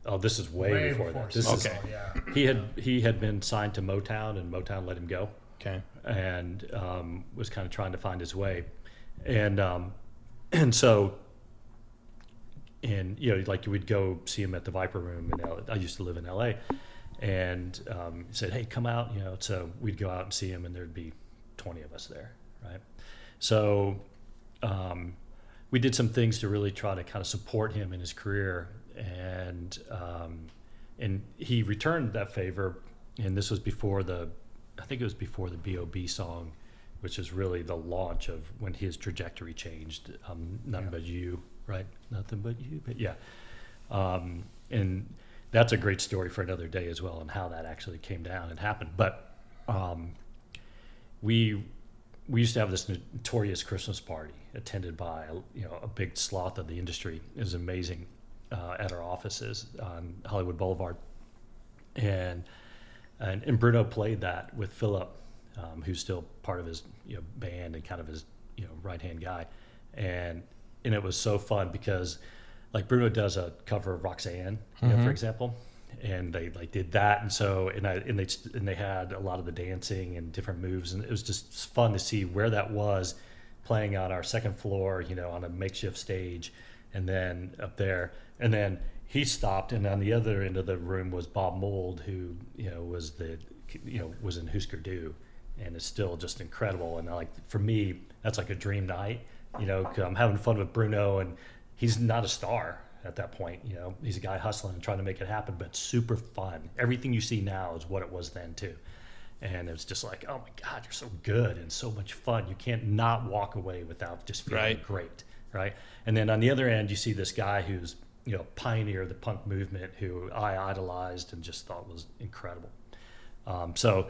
Oh, this is way, Way before, before that. This Super is Okay. Bowl, yeah. he had he had been signed to Motown, and Motown let him go, Okay. and um, was kind of trying to find his way, and um, and so, and you know, like you would go see him at the Viper Room in L- I used to live in L.A. And um, he said, "Hey, come out," you know. So we'd go out and see him, and there'd be twenty of us there, right? So um, we did some things to really try to kind of support him in his career, and um, and he returned that favor. And this was before the, I think it was before the B.O.B. song, which is really the launch of when his trajectory changed. Um, Nothing but you, right? Nothing but you, but yeah. Um, and that's a great story for another day as well, and how that actually came down and happened. But um, we we used to have this notorious Christmas party attended by you know a big sloth of the industry. It was amazing uh, at our offices on Hollywood Boulevard, and and, and Bruno played that with Philip, um, who's still part of his you know band and kind of his you know right hand guy, and and it was so fun because like Bruno does a cover of Roxanne, you know, for example, and they like did that, and so and I and they and they had a lot of the dancing and different moves, and it was just fun to see where that was playing on our second floor, you know, on a makeshift stage, and then up there, and then he stopped, and on the other end of the room was Bob Mould, who you know was the you know was in Husker Du, and is still just incredible, and like for me, that's like a dream night, you know, 'cause I'm having fun with Bruno, and he's not a star at that point, you know, he's a guy hustling and trying to make it happen, but super fun. Everything you see now is what it was then too. And it was just like, oh my God, you're so good and so much fun. You can't not walk away without just feeling Right. great, right? And then on the other end, you see this guy who's you know pioneer of the punk movement, who I idolized and just thought was incredible. Um, so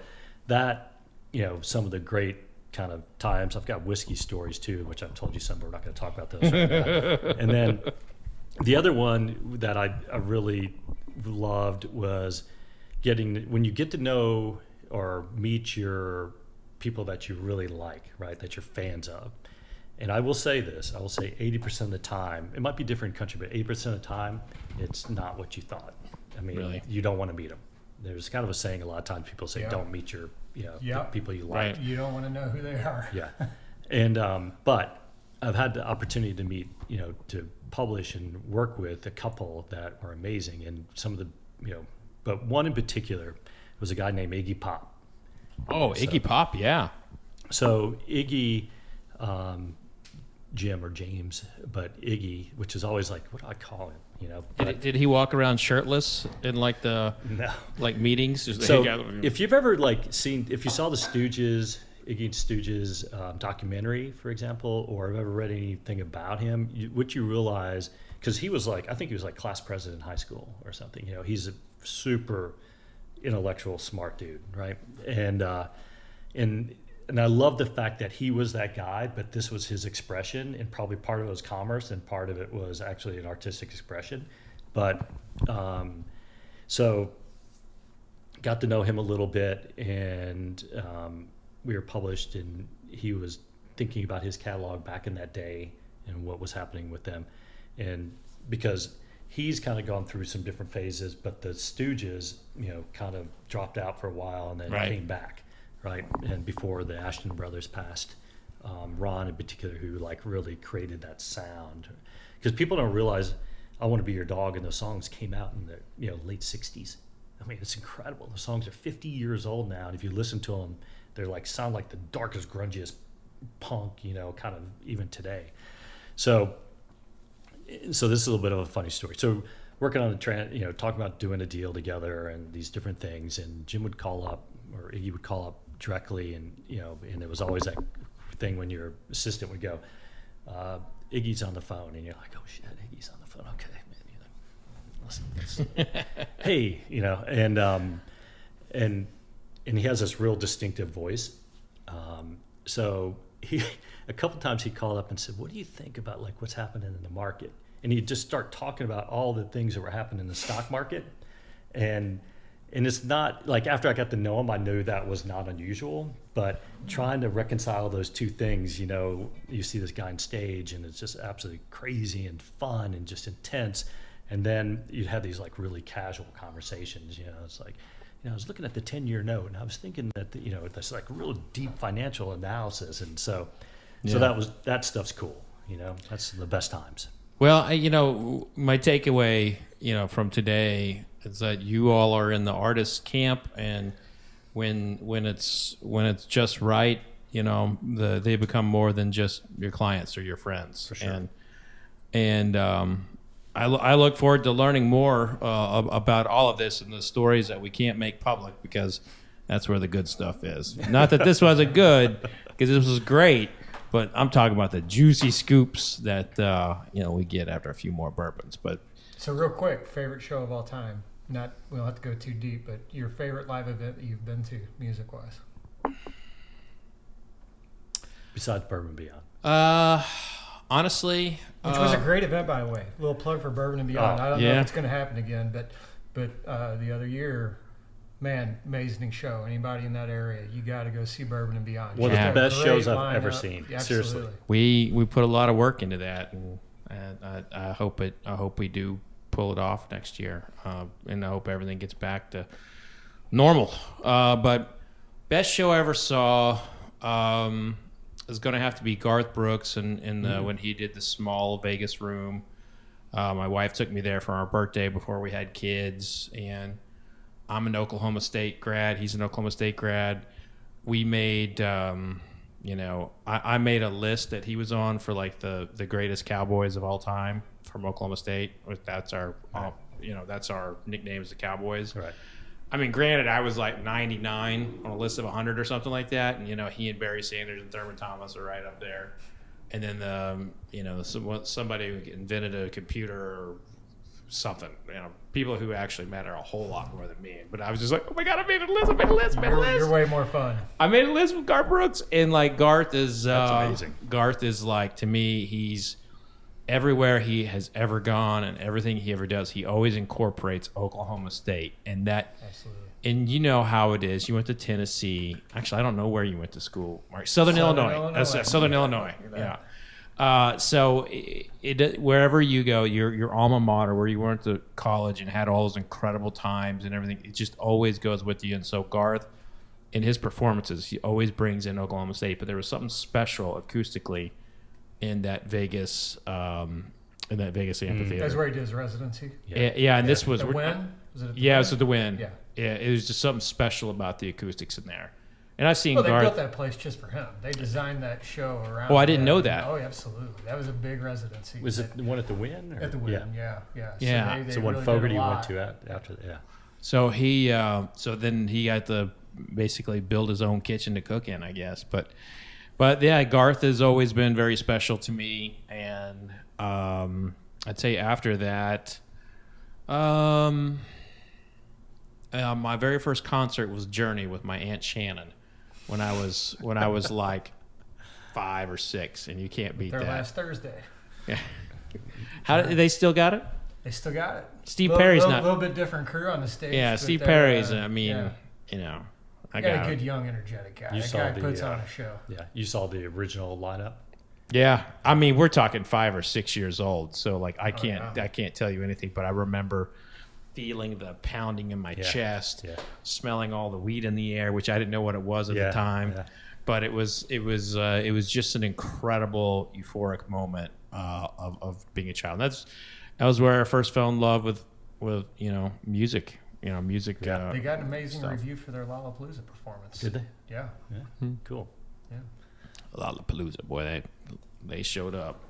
that you know some of the great kind of times. I've got whiskey stories too, which I've told you some, but we're not going to talk about those. Right now. and then the other one that I, I really loved was getting when you get to know or meet your people that you really like, right? That you're fans of. And I will say this: I will say 80% of the time, it might be different country, but 80% of the time, it's not what you thought. I mean, Really? you don't want to meet them. There's kind of a saying a lot of times people say, Yeah. "Don't meet your, you know, Yeah. people you like." Right. You don't want to know who they are. Yeah, and um, but I've had the opportunity to meet, you know, to publish and work with a couple that are amazing, and some of the, you know, but one in particular was a guy named Iggy Pop. Oh, Iggy Pop, yeah. So Iggy, um, Jim or James, but Iggy, which is always like, what do I call him? You know, Did, did he walk around shirtless in like the no. like meetings? Just, So hey, if you've ever like seen, if you saw the Stooges, Iggy and Stooges um, documentary, for example, or have ever read anything about him, you, what you realize, because he was like, I think he was like class president in high school or something. You know, he's a super intellectual, smart dude, right? And uh, and and I love the fact that he was that guy, but this was his expression, and probably part of it was commerce, and part of it was actually an artistic expression. But um, so got to know him a little bit, and um, we were published, and he was thinking about his catalog back in that day and what was happening with them, and because he's kind of gone through some different phases, but the Stooges, you know, kind of dropped out for a while and then Right. came back, right? And before the Asheton brothers passed, um, Ron in particular, who like really created that sound, because people don't realize "I Want to Be Your Dog" and those songs came out in the you know late '60s. I mean, it's incredible. The songs are 50 years old now, and if you listen to them, they're like sound like the darkest, grungiest punk, you know, kind of even today. So so this is a little bit of a funny story. So working on the tran you know, talking about doing a deal together and these different things, and Jim would call up or Iggy would call up directly, and you know, and it was always that thing when your assistant would go, uh, "Iggy's on the phone," and you're like, "Oh shit, Iggy's on the phone." Okay, man, you know, listen, listen. hey, you know, and um, and and he has this real distinctive voice. Um, so he, a couple times he called up and said, "What do you think about like what's happening in the market?" And he'd just start talking about all the things that were happening in the stock market, and and it's not like after I got to know him, I knew that was not unusual. But trying to reconcile those two things, you know, you see this guy on stage, and it's just absolutely crazy and fun and just intense, and then you have these like really casual conversations. You know, it's like, you know, I was looking at the ten-year note, and I was thinking that the, you know, that's like real deep financial analysis, and so, so that was that stuff's cool. You know, that's the best times. Well, I- you know, my takeaway, you know, from today is that you all are in the artist camp, and when when it's when it's just right, you know, the they become more than just your clients or your friends. For sure. And and um, I, I look forward to learning more uh, about all of this and the stories that we can't make public because that's where the good stuff is. Not that this wasn't good, because this was great, but I'm talking about the juicy scoops that uh, you know we get after a few more bourbons. But So real quick, favorite show of all time. Not we don't have to go too deep, but your favorite live event that you've been to, music wise. Besides Bourbon Beyond, uh, honestly, Which was a uh, great event, by the way. A little plug for Bourbon and Beyond. Oh, I don't know if it's going to happen again, but but uh, the other year, man, amazing show. Anybody in that area, you got to go see Bourbon and Beyond. One of the best shows I've ever seen. Yeah, Seriously. we we put a lot of work into that, and, and I, I hope it. I hope we do pull it off next year, uh, and I hope everything gets back to normal. Uh, but best show I ever saw um, is going to have to be Garth Brooks, and in, the when he did the small Vegas room. Uh, my wife took me there for our birthday before we had kids, and I'm an Oklahoma State grad. He's an Oklahoma State grad. We made, um, you know, I, I made a list that he was on for like the the greatest Cowboys of all time from Oklahoma State. That's our, uh, you know, that's our nickname is the Cowboys. right? I mean, granted, I was like 99 on a list of 100 or something like that, and you know, he and Barry Sanders and Thurman Thomas are right up there. And then, um, you know, some, somebody who invented a computer or something. You know, people who actually matter a whole lot more than me. But I was just like, oh my god, I made a list. I made a list. I made a You're, list. you're way more fun. I made a list with Garth Brooks, and like Garth is uh, That's amazing. Garth is like to me, he's everywhere he has ever gone, and everything he ever does, he always incorporates Oklahoma State, and that. Absolutely. And you know how it is. You went to Tennessee. Actually, I don't know where you went to school. Mark. Southern, Southern Illinois. Illinois. That's, uh, Southern Illinois. Yeah. Uh, so it, it wherever you go, your your alma mater, where you went to college and had all those incredible times and everything, it just always goes with you. And so Garth, in his performances, he always brings in Oklahoma State. But there was something special acoustically in that Vegas, um, in that Vegas amphitheater. That's where he did his residency. yeah, yeah, and this was the Wynn. Was it the yeah, Wynn? it was at the Wynn. Yeah. yeah, it was just something special about the acoustics in there. And I've seen Well, they Garth. built that place just for him. They designed that show around. Oh, I didn't him. know that. Oh, yeah, absolutely. That was a big residency. Was it the one at the Wynn? Or? at the Wynn? Yeah, yeah. Yeah. So, they, they So really did a Fogerty went to at, after that, yeah. So he, uh, so then he got to basically build his own kitchen to cook in, I guess. But, but yeah, Garth has always been very special to me, and um, I'd say after that, um, uh, my very first concert was Journey with my aunt Shannon when I was when I was like five or six, and you can't beat Their that. last Thursday. Yeah. How they still got it? They still got it. Steve Perry's not- a little bit different crew on the stage. Yeah, Steve Perry's. uh, I mean, yeah. you know, I got got a good young, energetic guy. You that saw guy the, puts uh, on a show. Yeah, you saw the original lineup. Yeah, I mean, we're talking five or six years old, so like I can't Oh, yeah. I can't tell you anything, but I remember feeling the pounding in my Yeah, chest, yeah. smelling all the weed in the air, which I didn't know what it was at Yeah, the time. yeah. But it was it was uh, it was just an incredible euphoric moment uh, of of being a child. And that's that was where I first fell in love with with you know music. You know, music. Uh, They got an amazing stuff. review for their Lollapalooza performance. Did they? Yeah. Yeah. Cool. Yeah. Lollapalooza, boy, they they showed up.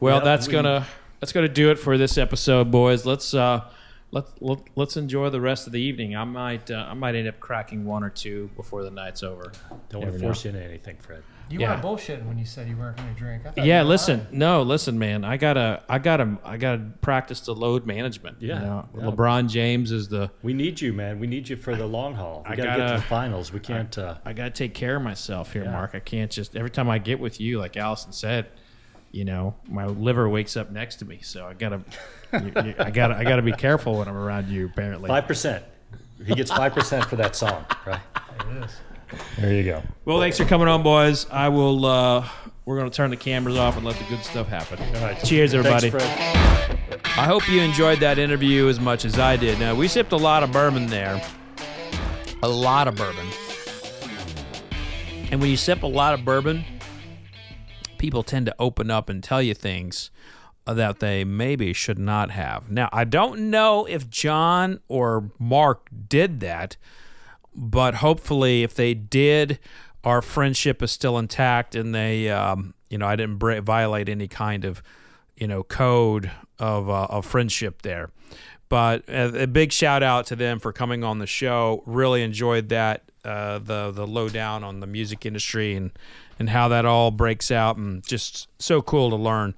Well, Yep, that's we- gonna that's gonna do it for this episode, boys. Let's uh let, let let's enjoy the rest of the evening. I might uh, I might end up cracking one or two before the night's over. Don't want to force you into anything, Fred. You Yeah. weren't bullshitting when you said you weren't going to drink. I Yeah, listen, lying. no, listen, man. I gotta I gotta I gotta practice the load management. you Yeah, know? yeah. LeBron James is the We need you, man. We need you for the long haul. We I got to get gotta- to the finals. We can't. Uh, I gotta take care of myself here, Yeah. Mark. I can't just every time I get with you, like Allison said, you know, my liver wakes up next to me. So I gotta, you, you, I gotta, I gotta be careful when I'm around you. Apparently, Five percent. He gets five percent for that song, right? It is. There you go. Well, thanks for coming on, boys. I will. uh We're gonna turn the cameras off and let the good stuff happen. All right. Cheers, everybody. Thanks, I hope you enjoyed that interview as much as I did. Now, we sipped a lot of bourbon there. A lot of bourbon. And when you sip a lot of bourbon, people tend to open up and tell you things that they maybe should not have. Now, I don't know if John or Mark did that, but hopefully, if they did, our friendship is still intact, and they, um, you know, I didn't violate any kind of, you know, code of uh, of friendship there. But a, a big shout out to them for coming on the show. Really enjoyed that uh, the the lowdown on the music industry and and how that all breaks out, and just so cool to learn.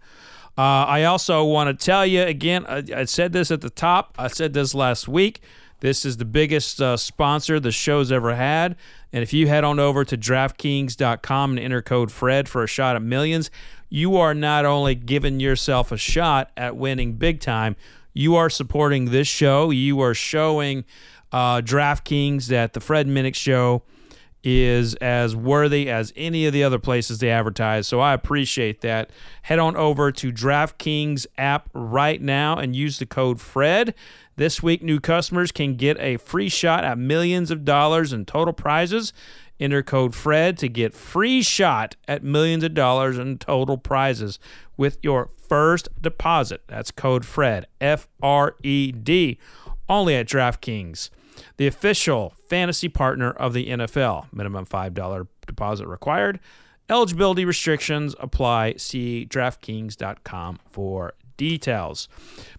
Uh, I also want to tell you again, I, I said this at the top, I said this last week. This is the biggest uh, sponsor the show's ever had. And if you head on over to DraftKings.com and enter code FRED for a shot at millions, you are not only giving yourself a shot at winning big time, you are supporting this show. You are showing uh, DraftKings that the Fred Minnick Show is as worthy as any of the other places they advertise. So I appreciate that. Head on over to DraftKings app right now and use the code FRED. This week, new customers can get a free shot at millions of dollars in total prizes. Enter code FRED to get free shot at millions of dollars in total prizes with your first deposit. That's code FRED, F R E D, only at DraftKings the official fantasy partner of the NFL. Minimum $5 deposit required. Eligibility restrictions apply. See DraftKings.com for details.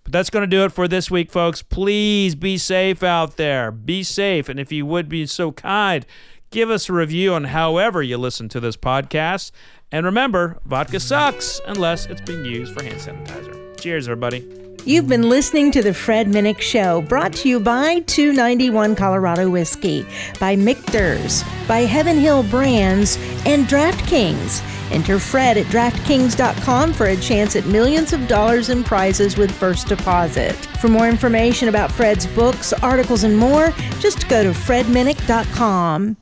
But that's going to do it for this week, folks. Please be safe out there. Be safe. And if you would be so kind, give us a review on however you listen to this podcast. And remember, vodka sucks unless it's being used for hand sanitizer. Cheers, everybody. You've been listening to The Fred Minnick Show, brought to you by 291 Colorado Whiskey, by Michter's, by Heaven Hill Brands, and DraftKings. Enter Fred at DraftKings.com for a chance at millions of dollars in prizes with first deposit. For more information about Fred's books, articles, and more, just go to FredMinnick.com.